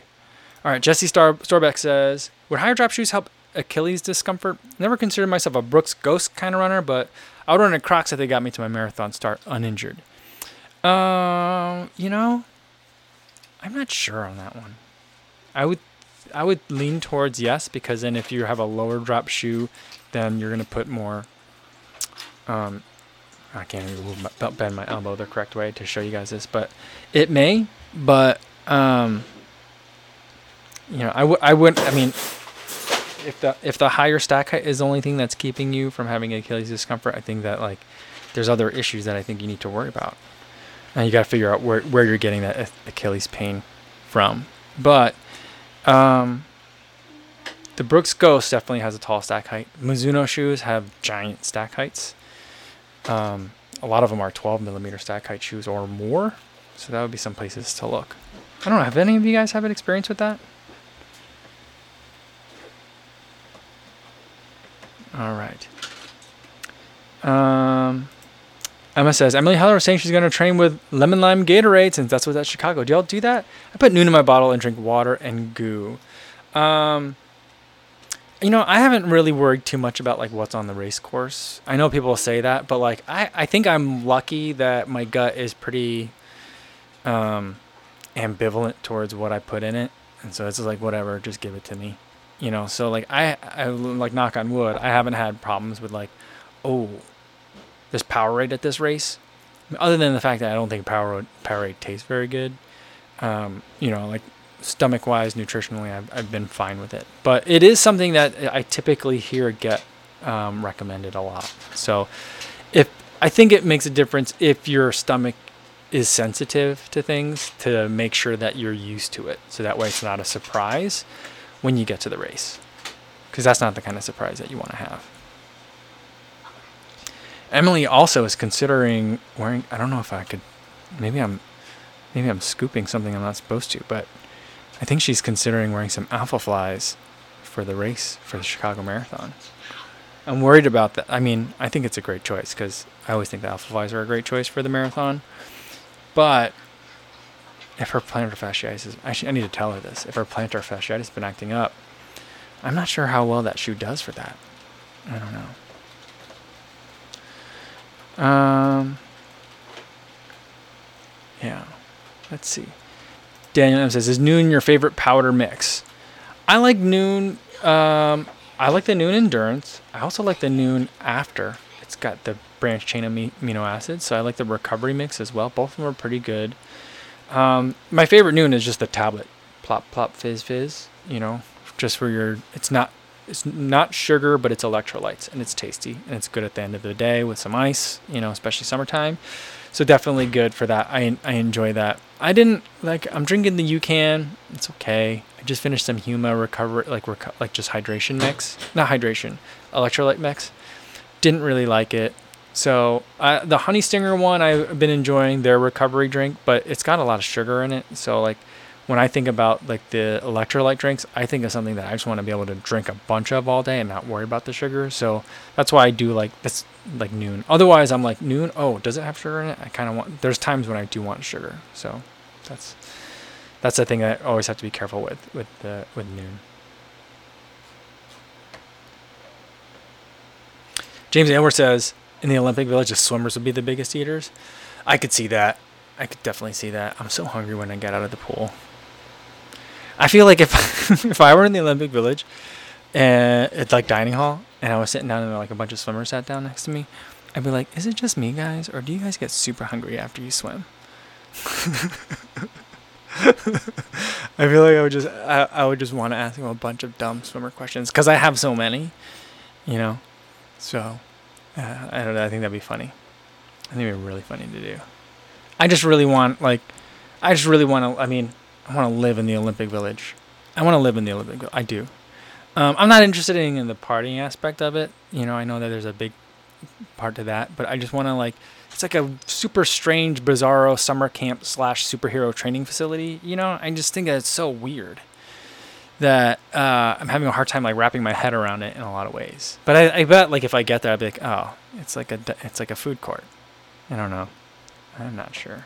All right, Jesse Star- Storbeck says, would higher drop shoes help Achilles discomfort. Never considered myself a Brooks Ghost kind of runner, but I would run a Crocs if they got me to my marathon start uninjured. Um, you know, I'm not sure on that one. I would, I would lean towards yes because then if you have a lower drop shoe, then you're gonna put more. Um, I can't even bend my elbow the correct way to show you guys this, but it may. But um, you know, I would, I would, I mean, if the if the higher stack height is the only thing that's keeping you from having Achilles discomfort, I think that like there's other issues that I think you need to worry about, and you got to figure out where where you're getting that Achilles pain from. But um, the Brooks Ghost definitely has a tall stack height. Mizuno shoes have giant stack heights. Um, a lot of them are 12 millimeter stack height shoes or more, so that would be some places to look. I don't know. Have any of you guys have an experience with that? All right. Um, Emma says Emily Heller was saying she's going to train with lemon lime Gatorade since that's what's at Chicago. Do y'all do that? I put Nuun in my bottle and drink water and goo. Um, you know, I haven't really worried too much about like what's on the race course. I know people say that, but like I, I think I'm lucky that my gut is pretty um, ambivalent towards what I put in it, and so it's like whatever, just give it to me you know so like I, I like knock on wood i haven't had problems with like oh this powerade at this race other than the fact that i don't think power powerade tastes very good um, you know like stomach wise nutritionally I've, I've been fine with it but it is something that i typically hear get um, recommended a lot so if i think it makes a difference if your stomach is sensitive to things to make sure that you're used to it so that way it's not a surprise when you get to the race. Because that's not the kind of surprise that you want to have. Emily also is considering wearing. I don't know if I could. Maybe I'm. Maybe I'm scooping something I'm not supposed to, but I think she's considering wearing some Alphaflys for the race for the Chicago Marathon. I'm worried about that. I mean, I think it's a great choice because I always think the Alphaflys are a great choice for the marathon. But if her plantar fasciitis is, actually, I need to tell her this. If her plantar fasciitis has been acting up, I'm not sure how well that shoe does for that. I don't know. Um, yeah. Let's see. Daniel M says, "Is Nuun your favorite powder mix?" I like Nuun. Um, I like the Nuun Endurance. I also like the Nuun After. It's got the branch chain amino acids, so I like the recovery mix as well. Both of them are pretty good. Um, my favorite Nuun is just the tablet, plop plop fizz fizz. You know, just for your. It's not it's not sugar, but it's electrolytes, and it's tasty, and it's good at the end of the day with some ice. You know, especially summertime. So definitely good for that. I I enjoy that. I didn't like. I'm drinking the UCAN. It's okay. I just finished some Huma recover like reco- like just hydration mix, not hydration, electrolyte mix. Didn't really like it. So uh, the Honey Stinger one, I've been enjoying their recovery drink, but it's got a lot of sugar in it. So like when I think about like the electrolyte drinks, I think of something that I just want to be able to drink a bunch of all day and not worry about the sugar. So that's why I do like this like Nuun. Otherwise, I'm like Nuun. Oh, does it have sugar in it? I kind of want. There's times when I do want sugar. So that's that's the thing I always have to be careful with with the with Nuun. James Aylward says, in the Olympic Village, the swimmers would be the biggest eaters. I could see that. I could definitely see that. I'm so hungry when I get out of the pool. I feel like if if I were in the Olympic Village, and it's like dining hall, and I was sitting down and like a bunch of swimmers sat down next to me, I'd be like, "Is it just me, guys, or do you guys get super hungry after you swim?" I feel like I would just I, I would just want to ask them a bunch of dumb swimmer questions because I have so many, you know. So uh, I don't know. I think that'd be funny. I think it'd be really funny to do. I just really want like, I just really want to. I mean, I want to live in the Olympic Village. I want to live in the Olympic. I do. Um, I'm not interested in, in the partying aspect of it. You know, I know that there's a big part to that, but I just want to like. It's like a super strange, bizarro summer camp slash superhero training facility. You know, I just think that it's so weird that uh, I'm having a hard time like wrapping my head around it in a lot of ways. But I, I bet like if I get there, I'd be like, oh, it's like a it's like a food court. I don't know. I'm not sure.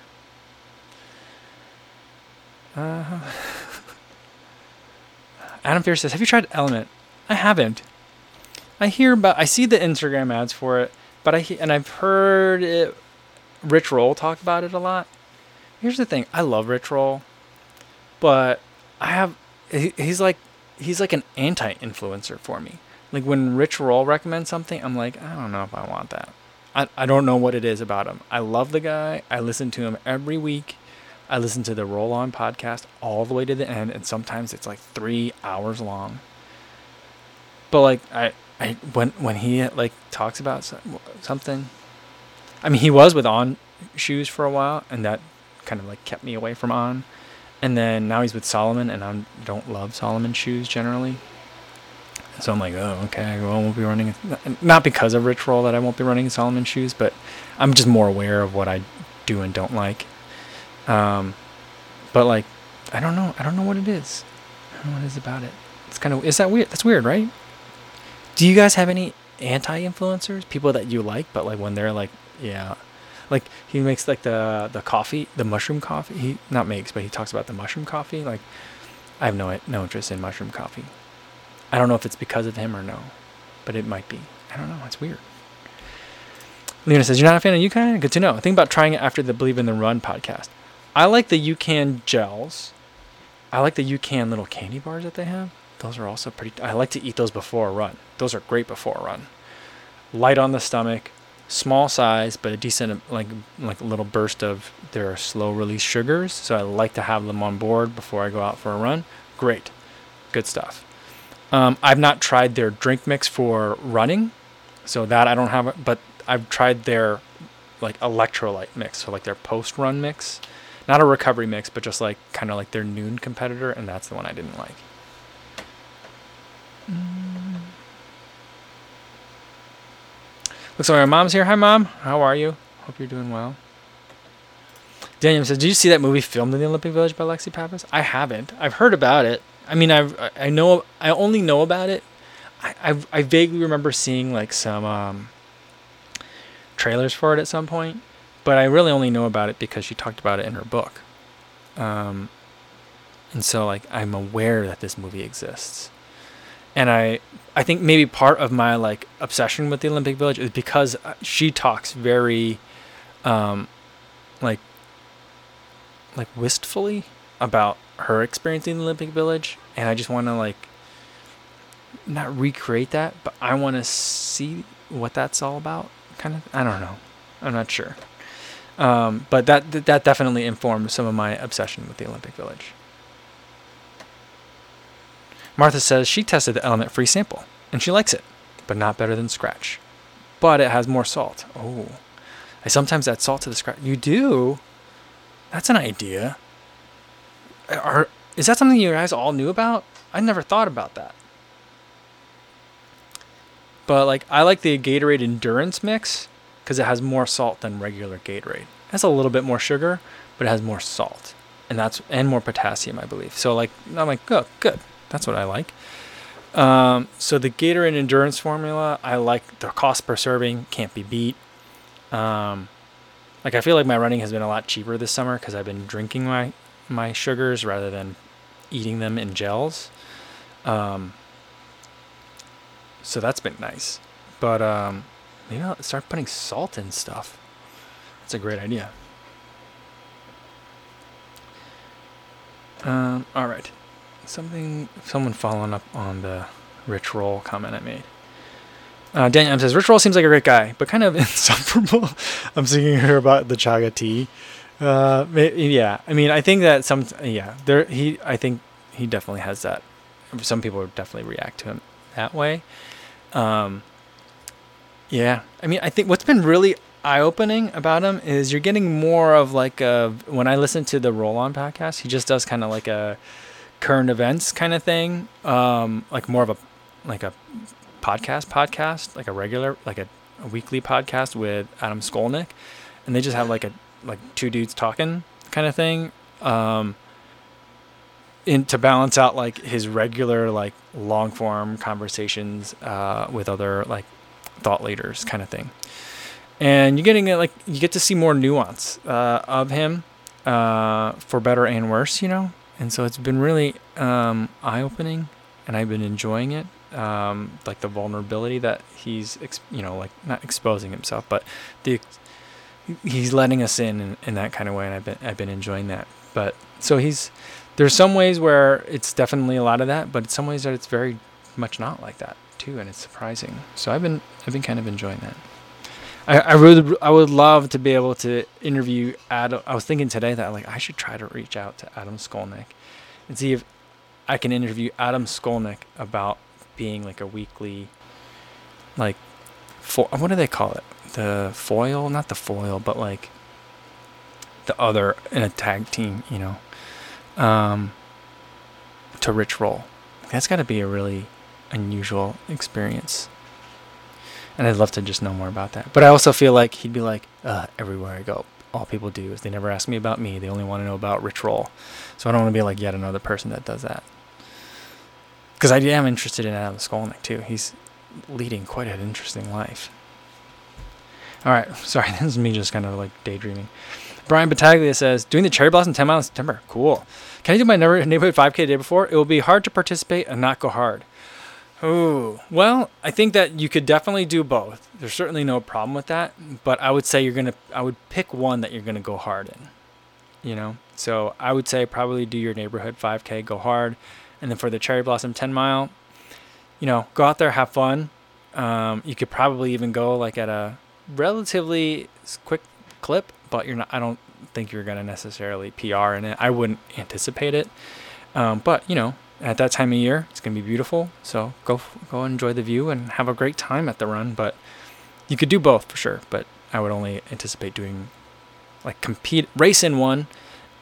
Uh, Adam Fear says, "Have you tried LMNT I haven't. I hear about. I see the Instagram ads for it, but I and I've heard it. Rich Roll talk about it a lot. Here's the thing. I love Rich Roll, but I have. He, he's like he's like an anti-influencer for me. Like when Rich Roll recommends something, I'm like, I don't know if I want that. I, I don't know what it is about him. I love the guy. I listen to him every week. I listen to the Roll On podcast all the way to the end, and sometimes it's like three hours long. But like I, I when when he like talks about something, I mean he was with On shoes for a while, and that kind of like kept me away from On. And then now he's with Salomon, and I don't love Salomon shoes generally. So I'm like, oh, okay, well, I won't be running. Not because of Rich Roll that I won't be running Salomon shoes, but I'm just more aware of what I do and don't like. Um, but like, I don't know. I don't know what it is. I don't know what it is about it. It's kind of is that weird? That's weird, right? Do you guys have any anti-influencers? People that you like, but like when they're like, yeah, like he makes like the the coffee, the mushroom coffee. He not makes, but he talks about the mushroom coffee. Like, I have no no interest in mushroom coffee. I don't know if it's because of him or no, but it might be. I don't know. It's weird. Lena says, You're not a fan of UCAN? Good to know. Think about trying it after the Believe in the Run podcast. I like the UCAN gels. I like the UCAN little candy bars that they have. Those are also pretty. I like to eat those before a run. Those are great before a run. Light on the stomach, small size, but a decent like like a little burst of their slow release sugars. So I like to have them on board before I go out for a run. Great, good stuff. Um, I've not tried their drink mix for running, so that I don't have. But I've tried their like electrolyte mix, so like their post run mix not a recovery mix, but just like kind of like their Nuun competitor, and that's the one I didn't like. Mm. Looks like my mom's here. Hi, mom. How are you? Hope you're doing well. Daniel says, "Did you see that movie filmed in the Olympic Village by Lexi Pappas?" I haven't. I've heard about it. I mean, I've I know I only know about it. I I, I vaguely remember seeing like some um, trailers for it at some point but I really only know about it because she talked about it in her book. Um, and so like I'm aware that this movie exists. And I I think maybe part of my like obsession with the Olympic Village is because uh, she talks very um like like wistfully about her experiencing the Olympic Village and I just want to like not recreate that, but I want to see what that's all about kind of I don't know. I'm not sure. Um, but that that definitely informed some of my obsession with the Olympic Village. Martha says she tested the LMNT free sample and she likes it, but not better than Skratch. But it has more salt. Oh, I sometimes add salt to the Skratch. You do? That's an idea. Are is that something you guys all knew about? I never thought about that. But like I like the Gatorade Endurance mix because it has more salt than regular Gatorade. It has a little bit more sugar, but it has more salt, and that's and more potassium, I believe. So like I'm like, oh, good, that's what I like. Um, so the Gatorade Endurance formula, I like the cost per serving can't be beat. Um, like I feel like my running has been a lot cheaper this summer because I've been drinking my my sugars rather than eating them in gels. Um, so that's been nice, but um, Maybe I'll start putting salt in stuff. That's a great idea. Um, all right. Something, someone following up on the Rich Roll comment I made. Uh, Daniel says Rich Roll seems like a great guy, but kind of insufferable. I'm thinking here about the chaga tea. Uh, yeah, I mean, I think that some, yeah, there he, I think he definitely has that. Some people definitely react to him that way. Um, yeah, I mean, I think what's been really eye-opening about him is you're getting more of like a when I listen to the Roll On podcast, he just does kind of like a current events kind of thing, um, like more of a like a podcast podcast, like a regular like a, a weekly podcast with Adam Skolnick, and they just have like a like two dudes talking kind of thing. Um, in to balance out like his regular like long form conversations uh, with other like thought leaders kind of thing. And you're getting like you get to see more nuance uh, of him, uh, for better and worse, you know. And so it's been really um, eye opening, and I've been enjoying it. um, like the vulnerability that he's you know like not exposing himself, but the he's letting us in, in in that kind of way, and I've been I've been enjoying that. But so he's there's some ways where it's definitely a lot of that, but in some ways that it's very much not like that too, and it's surprising. So I've been I've been kind of enjoying that. I, I I would love to be able to interview Adam. I was thinking today that like I should try to reach out to Adam Skolnick and see if I can interview Adam Skolnick about being like a weekly, like, fo- what do they call it? The foil, not the foil, but like the other in a tag team, you know, um, to Rich Roll. That's got to be a really unusual experience. And I'd love to just know more about that. But I also feel like he'd be like, uh, everywhere I go, all people do is they never ask me about me. They only want to know about Rich Roll. So I don't want to be like yet another person that does that. Because I am interested in Adam Skolnick too. He's leading quite an interesting life. All right, sorry, this is me just kind of like daydreaming. Brian Battaglia says, doing the Cherry Blossom 10 miles in September. Cool. Can I do my neighborhood 5K the day before? It will be hard to participate and not go hard. Oh, well, I think that you could definitely do both. There's certainly no problem with that, but I would say you're going to, I would pick one that you're going to go hard in, you know? So I would say probably do your neighborhood 5K, go hard. And then for the Cherry Blossom 10 mile, you know, go out there, have fun. Um, you could probably even go like at a relatively quick clip, but you're not, I don't think you're going to necessarily PR in it. I wouldn't anticipate it. Um, but, you know, at that time of year. It's gonna be beautiful. So go go enjoy the view and have a great time at the run. But you could do both for sure. But I would only anticipate doing like compete race in one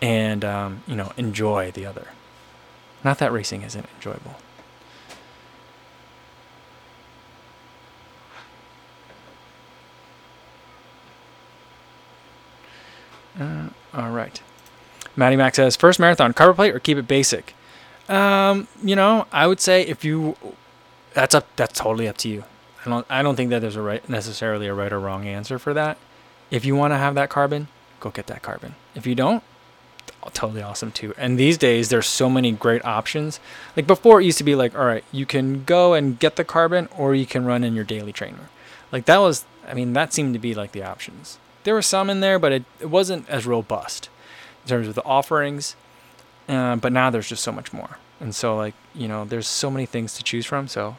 and um, you know enjoy the other. Not that racing isn't enjoyable. Uh, all right. Maddie Max says first marathon carbon plate or keep it basic. Um, you know, I would say if you, that's up, that's totally up to you. I don't, I don't think that there's a right, necessarily a right or wrong answer for that. If you want to have that carbon, go get that carbon. If you don't, totally awesome too. And these days, there's so many great options. Like before, it used to be like, all right, you can go and get the carbon, or you can run in your daily trainer. Like that was, I mean, that seemed to be like the options. There were some in there, but it, it wasn't as robust in terms of the offerings. Uh, but now there's just so much more, and so like you know, there's so many things to choose from. So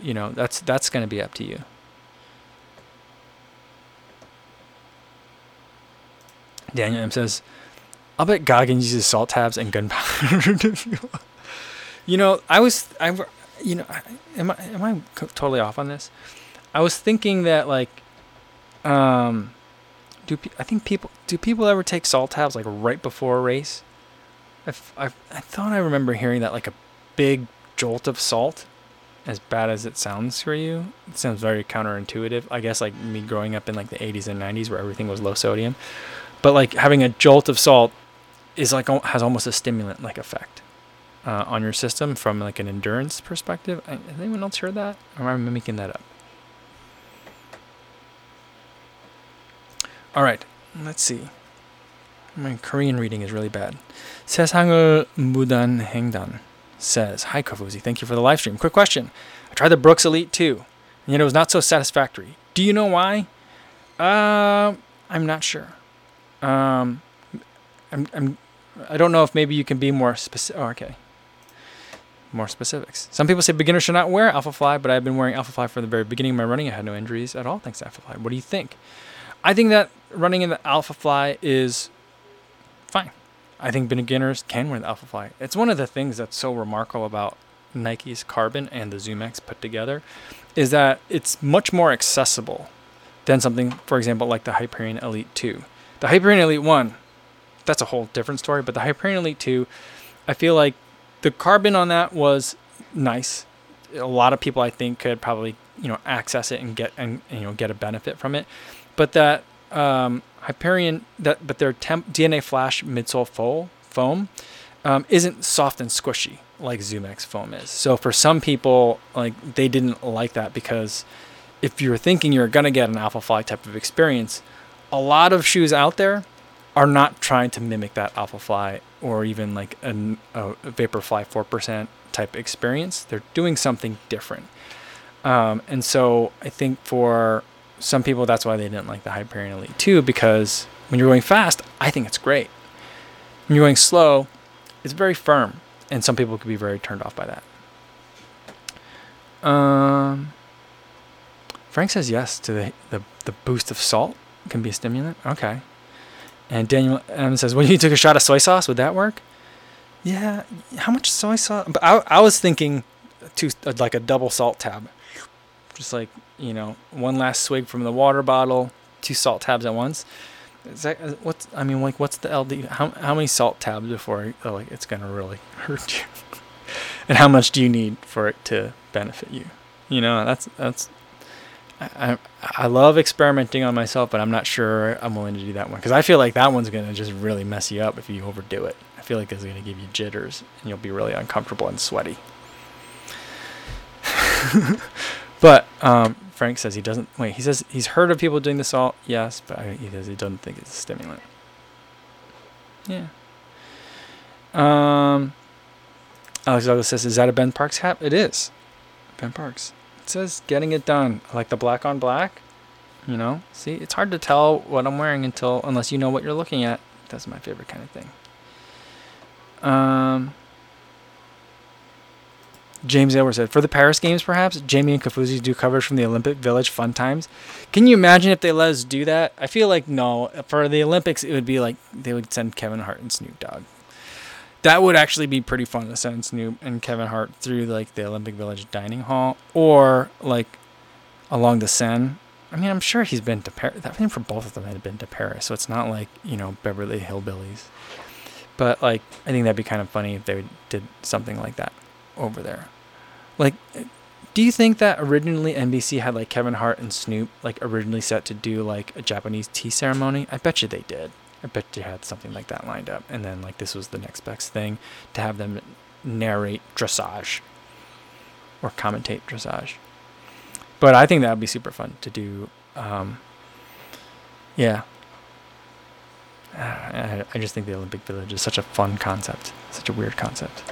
you know, that's that's going to be up to you. Daniel M says, "I'll bet Goggins uses salt tabs and gunpowder to fuel." You know, I was I, you know, am I am I totally off on this? I was thinking that like, um, do I think people do people ever take salt tabs like right before a race? I, I, I thought I remember hearing that like a big jolt of salt, as bad as it sounds for you, it sounds very counterintuitive. I guess like me growing up in like the 80s and 90s where everything was low sodium, but like having a jolt of salt is like has almost a stimulant like effect uh, on your system from like an endurance perspective. Has anyone else heard that? Or am I making that up? All right, let's see. My Korean reading is really bad. 세상을 무단 횡단 says, Hi Kofuzi, thank you for the live stream. Quick question. I tried the Brooks Elite 2, and yet it was not so satisfactory. Do you know why? Uh, I'm not sure. Um, I'm, I'm, I don't know if maybe you can be more specific. Oh, okay. More specifics. Some people say beginners should not wear Alpha Fly, but I've been wearing Alpha Fly from the very beginning of my running. I had no injuries at all thanks to Alpha Fly. What do you think? I think that running in the Alpha Fly is fine. I think beginners can wear the Alpha Fly. It's one of the things that's so remarkable about Nike's Carbon and the ZoomX put together is that it's much more accessible than something, for example, like the Hyperion Elite 2. The Hyperion Elite 1, that's a whole different story, but the Hyperion Elite 2, I feel like the carbon on that was nice. A lot of people I think could probably, you know, access it and get and you know, get a benefit from it. But that um, Hyperion, that but their temp, DNA Flash midsole fo- foam um, isn't soft and squishy like ZoomX foam is. So for some people, like they didn't like that because if you're thinking you're gonna get an Alpha Fly type of experience, a lot of shoes out there are not trying to mimic that Alphafly or even like a Vaporfly 4% type experience. They're doing something different. Um, and so I think for some people, that's why they didn't like the Hyperion Elite 2 because when you're going fast, I think it's great. When you're going slow, it's very firm. And some people could be very turned off by that. Um, Frank says yes to the, the, the boost of salt can be a stimulant. Okay. And Daniel M says, "When you took a shot of soy sauce, would that work?" Yeah. How much soy sauce? But I, I was thinking, two like a double salt tab, just like you know, one last swig from the water bottle, two salt tabs at once. Is that uh, what's? I mean, like, what's the LD? How how many salt tabs before oh, like it's gonna really hurt you? and how much do you need for it to benefit you? You know, that's that's I, I love experimenting on myself, but I'm not sure I'm willing to do that one because I feel like that one's gonna just really mess you up if you overdo it. I feel like it's gonna give you jitters and you'll be really uncomfortable and sweaty. but um, Frank says he doesn't. Wait, he says he's heard of people doing the salt. Yes, but he says he doesn't think it's a stimulant. Yeah. Um. Alex Douglas says, "Is that a Ben Parkes hat?" It is. Ben Parkes It says getting it done. I like the black on black. You know, see, it's hard to tell what I'm wearing until unless you know what you're looking at. That's my favorite kind of thing. Um, James Aylward said, for the Paris Games, perhaps Jamie and Kofuzi do coverage from the Olympic Village Fun Times. Can you imagine if they let us do that? I feel like no. For the Olympics, it would be like they would send Kevin Hart and Snoop Dogg that would actually be pretty fun to send Snoop and Kevin Hart through like the Olympic Village dining hall or like along the Seine. I mean, I'm sure he's been to Paris. I think for both of them had been to Paris, so it's not like you know Beverly Hillbillies. But like, I think that'd be kind of funny if they did something like that over there. Like, do you think that originally NBC had like Kevin Hart and Snoop like originally set to do like a Japanese tea ceremony? I bet you they did. I bet you had something like that lined up. And then like this was the next best thing to have them narrate dressage or commentate dressage. But I think that would be super fun to do. Um, yeah. I, I just think the Olympic Village is such a fun concept, such a weird concept.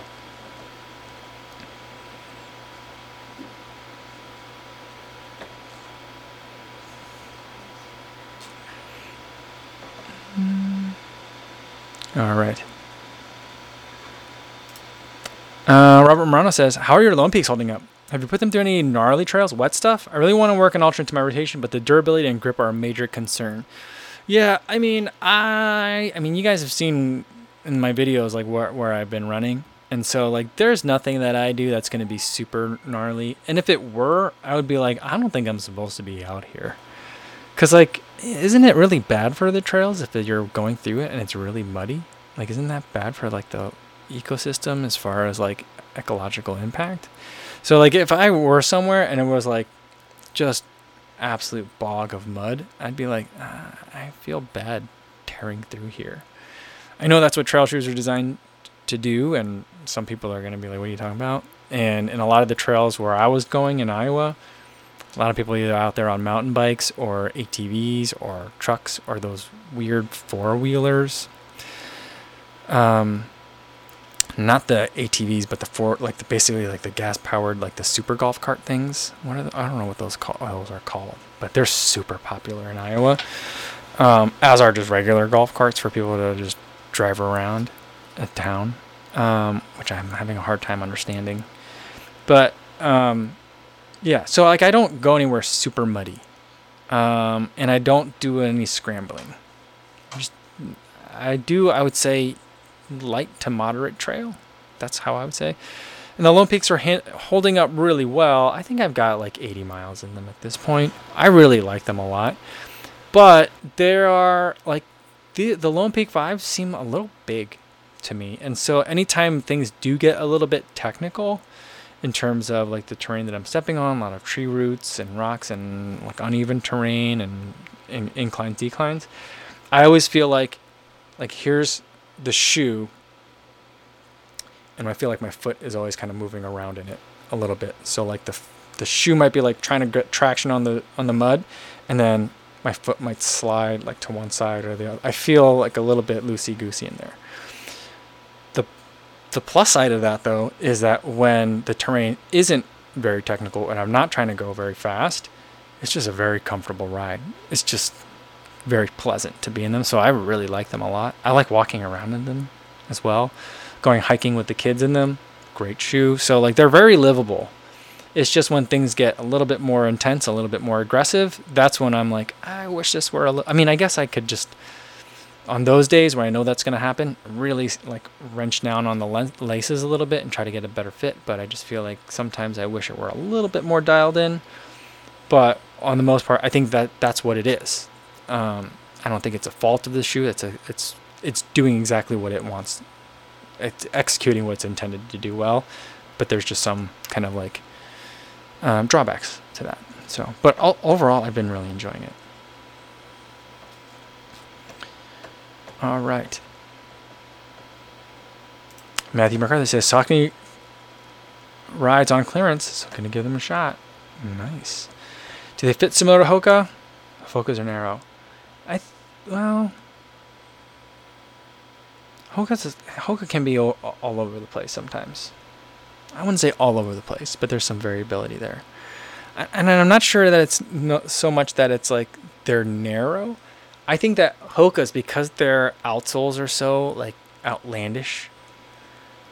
All right. Uh, Robert Morano says, "How are your Lone Peaks holding up? Have you put them through any gnarly trails, wet stuff? I really want to work an Altra into my rotation, but the durability and grip are a major concern." Yeah, I mean, I, I mean, you guys have seen in my videos like where where I've been running, and so like there's nothing that I do that's going to be super gnarly. And if it were, I would be like, I don't think I'm supposed to be out here, because like isn't it really bad for the trails if you're going through it and it's really muddy? Like, isn't that bad for like the ecosystem as far as like ecological impact? So, like, if I were somewhere and it was like just absolute bog of mud, I'd be like, ah, I feel bad tearing through here. I know that's what trail shoes are designed to do, and some people are going to be like, what are you talking about? And in a lot of the trails where I was going in Iowa, a lot of people either out there on mountain bikes or ATVs or trucks or those weird four wheelers. Um, not the ATVs, but the four like the basically like the gas powered like the super golf cart things. What are the, I don't know what those call, those are called, but they're super popular in Iowa. Um, as are just regular golf carts for people to just drive around a town, um, which I'm having a hard time understanding. But um, yeah, so like I don't go anywhere super muddy, um, and I don't do any scrambling. Just I do, I would say, light to moderate trail. That's how I would say. And the Lone Peaks are ha- holding up really well. I think I've got like 80 miles in them at this point. I really like them a lot, but there are like the the Lone Peak Fives seem a little big to me, and so anytime things do get a little bit technical in terms of like the terrain that I'm stepping on, a lot of tree roots and rocks and like uneven terrain and, inclines, declines. I always feel like like here's the shoe and I feel like my foot is always kind of moving around in it a little bit. So like the the shoe might be like trying to get traction on the on the mud and then my foot might slide like to one side or the other. I feel like a little bit loosey goosey in there. The plus side of that though is that when the terrain isn't very technical and I'm not trying to go very fast, it's just a very comfortable ride. It's just very pleasant to be in them. So I really like them a lot. I like walking around in them as well. Going hiking with the kids in them, great shoe. So like they're very livable. It's just when things get a little bit more intense, a little bit more aggressive, that's when I'm like, I wish this were a little. I mean, I guess I could just on those days where I know that's going to happen, really like wrench down on the laces a little bit and try to get a better fit. But I just feel like sometimes I wish it were a little bit more dialed in. But on the most part, I think that that's what it is. Um, I don't think it's a fault of the shoe. It's a it's it's doing exactly what it wants. It's executing what it's intended to do well, but there's just some kind of like um, drawbacks to that. So, but all, overall, I've been really enjoying it. All right. Matthew McCarthy says Saucony rides on clearance, so going to give them a shot. Nice. Do they fit similar to Hoka? Hokas are narrow. I th- well, Hoka's Hoka can be all, all over the place sometimes. I wouldn't say all over the place, but there's some variability there. And I'm not sure that it's not so much that it's like they're narrow. I think that Hokas, because their outsoles are so like outlandish,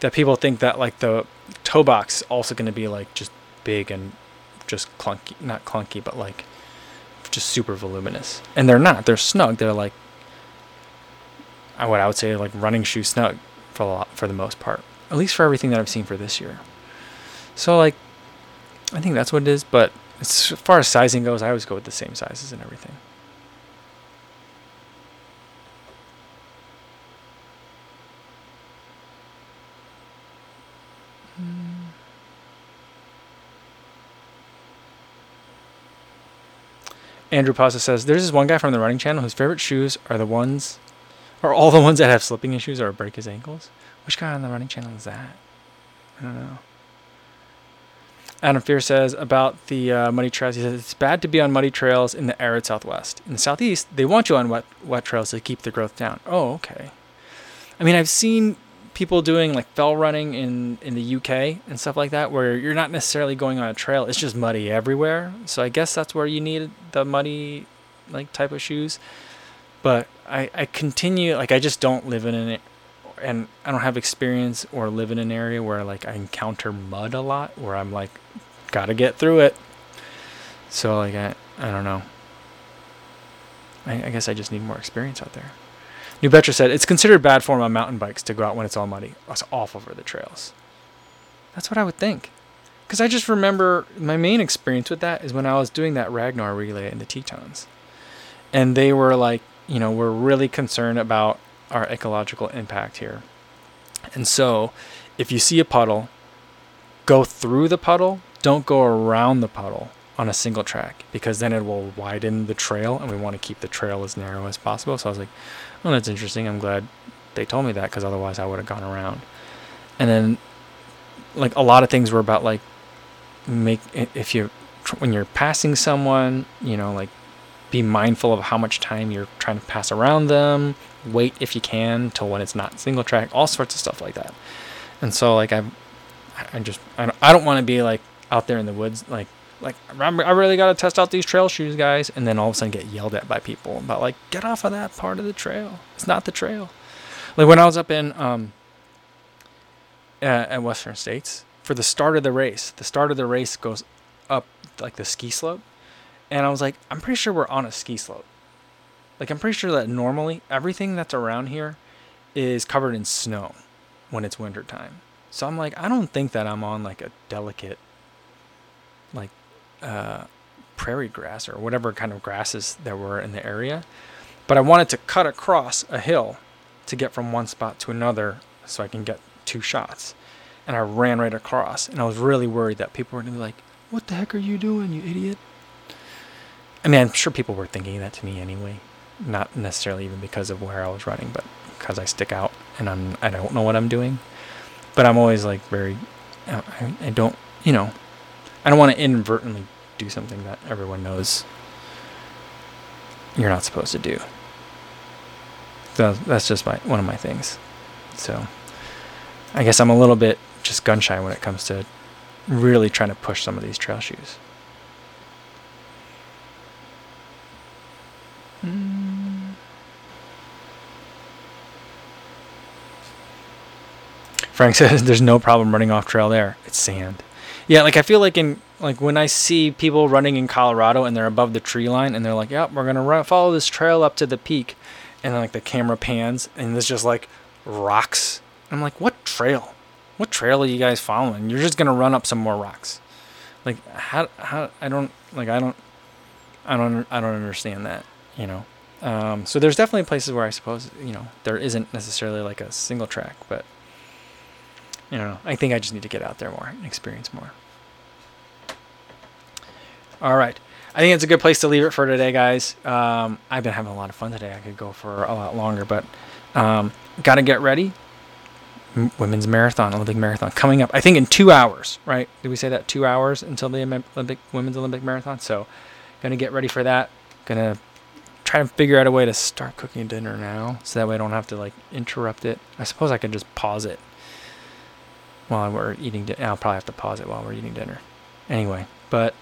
that people think that like the toe box also going to be like just big and just clunky, not clunky, but like just super voluminous. And they're not. They're snug. They're like what I would say like running shoe snug for a lot, for the most part. At least for everything that I've seen for this year. So like I think that's what it is, but as far as sizing goes, I always go with the same sizes and everything. Andrew Pasa says there's this one guy from the running channel whose favorite shoes are the ones, or all the ones that have slipping issues or break his ankles. Which guy on the running channel is that? I don't know. Adam Fear says about the uh, muddy trails. He says it's bad to be on muddy trails in the arid southwest. In the southeast, they want you on wet wet trails to keep the growth down. Oh, okay. I mean, I've seen people doing like fell running in in the UK and stuff like that, where you're not necessarily going on a trail; it's just muddy everywhere. So I guess that's where you need the muddy like type of shoes. But I I continue like I just don't live in an and I don't have experience or live in an area where like I encounter mud a lot, where I'm like gotta get through it. So like I I don't know. I, I guess I just need more experience out there. New Betra said, It's considered bad form on mountain bikes to go out when it's all muddy. It's awful for the trails. That's what I would think. Because I just remember my main experience with that is when I was doing that Ragnar relay in the Tetons. And they were like, you know, we're really concerned about our ecological impact here. And so, if you see a puddle, go through the puddle, don't go around the puddle on a single track because then it will widen the trail and we want to keep the trail as narrow as possible. So I was like, well, that's interesting. I'm glad they told me that because otherwise I would have gone around. And then, like a lot of things were about like make if you when you're passing someone, you know, like be mindful of how much time you're trying to pass around them. Wait if you can till when it's not single track. All sorts of stuff like that. And so like I, I just I don't, I don't want to be like out there in the woods like like I really got to test out these trail shoes, guys, and then all of a sudden get yelled at by people about like get off of that part of the trail. It's not the trail. Like when I was up in um uh, at Western States for the start of the race, the start of the race goes up like the ski slope, and I was like, I'm pretty sure we're on a ski slope. Like I'm pretty sure that normally everything that's around here is covered in snow when it's winter time. So I'm like, I don't think that I'm on like a delicate like prairie grass or whatever kind of grasses there were in the area. But I wanted to cut across a hill to get from one spot to another so I can get two shots. And I ran right across. And I was really worried that people were going to be like, What the heck are you doing, you idiot? I mean, I'm sure people were thinking that to me anyway. Not necessarily even because of where I was running, but because I stick out and I'm, I don't know what I'm doing. But I'm always like very, I, I don't, you know, I don't want to inadvertently do something that everyone knows you're not supposed to do. So that's just my one of my things. So I guess I'm a little bit just gun shy when it comes to really trying to push some of these trail shoes. Frank says there's no problem running off trail there. It's sand. Yeah, like I feel like in like when I see people running in Colorado and they're above the tree line and they're like, "Yep, we're gonna run, follow this trail up to the peak," and then like the camera pans and there's just like rocks. I'm like, "What trail? What trail are you guys following? You're just gonna run up some more rocks." Like how how I don't like I don't I don't I don't understand that you know. Um, so there's definitely places where I suppose you know there isn't necessarily like a single track, but you know I think I just need to get out there more and experience more. All right. I think it's a good place to leave it for today, guys. Um, I've been having a lot of fun today. I could go for a lot longer, but um, got to get ready. M- women's marathon, Olympic marathon coming up. I think in two hours, right? Did we say that two hours until the Olympic women's Olympic marathon? So, gonna get ready for that. Gonna try to figure out a way to start cooking dinner now, so that way I don't have to like interrupt it. I suppose I could just pause it while we're eating. Di- I'll probably have to pause it while we're eating dinner. Anyway, but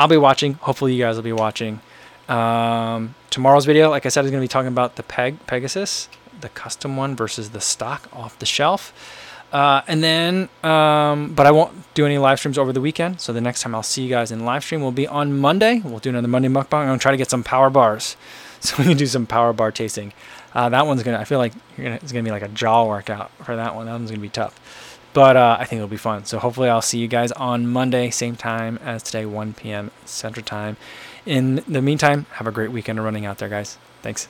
I'll be watching. Hopefully, you guys will be watching. Um, tomorrow's video, like I said, is going to be talking about the Peg Pegasus, the custom one versus the stock off the shelf. Uh, and then, um, but I won't do any live streams over the weekend. So the next time I'll see you guys in live stream will be on Monday. We'll do another Monday mukbang. I'm gonna try to get some power bars, so we can do some power bar tasting. Uh, that one's gonna. I feel like gonna, it's gonna be like a jaw workout for that one. That one's gonna be tough. But uh, I think it'll be fun. So hopefully I'll see you guys on Monday, same time as today, 1 p.m. Central Time. In the meantime, have a great weekend of running out there, guys. Thanks.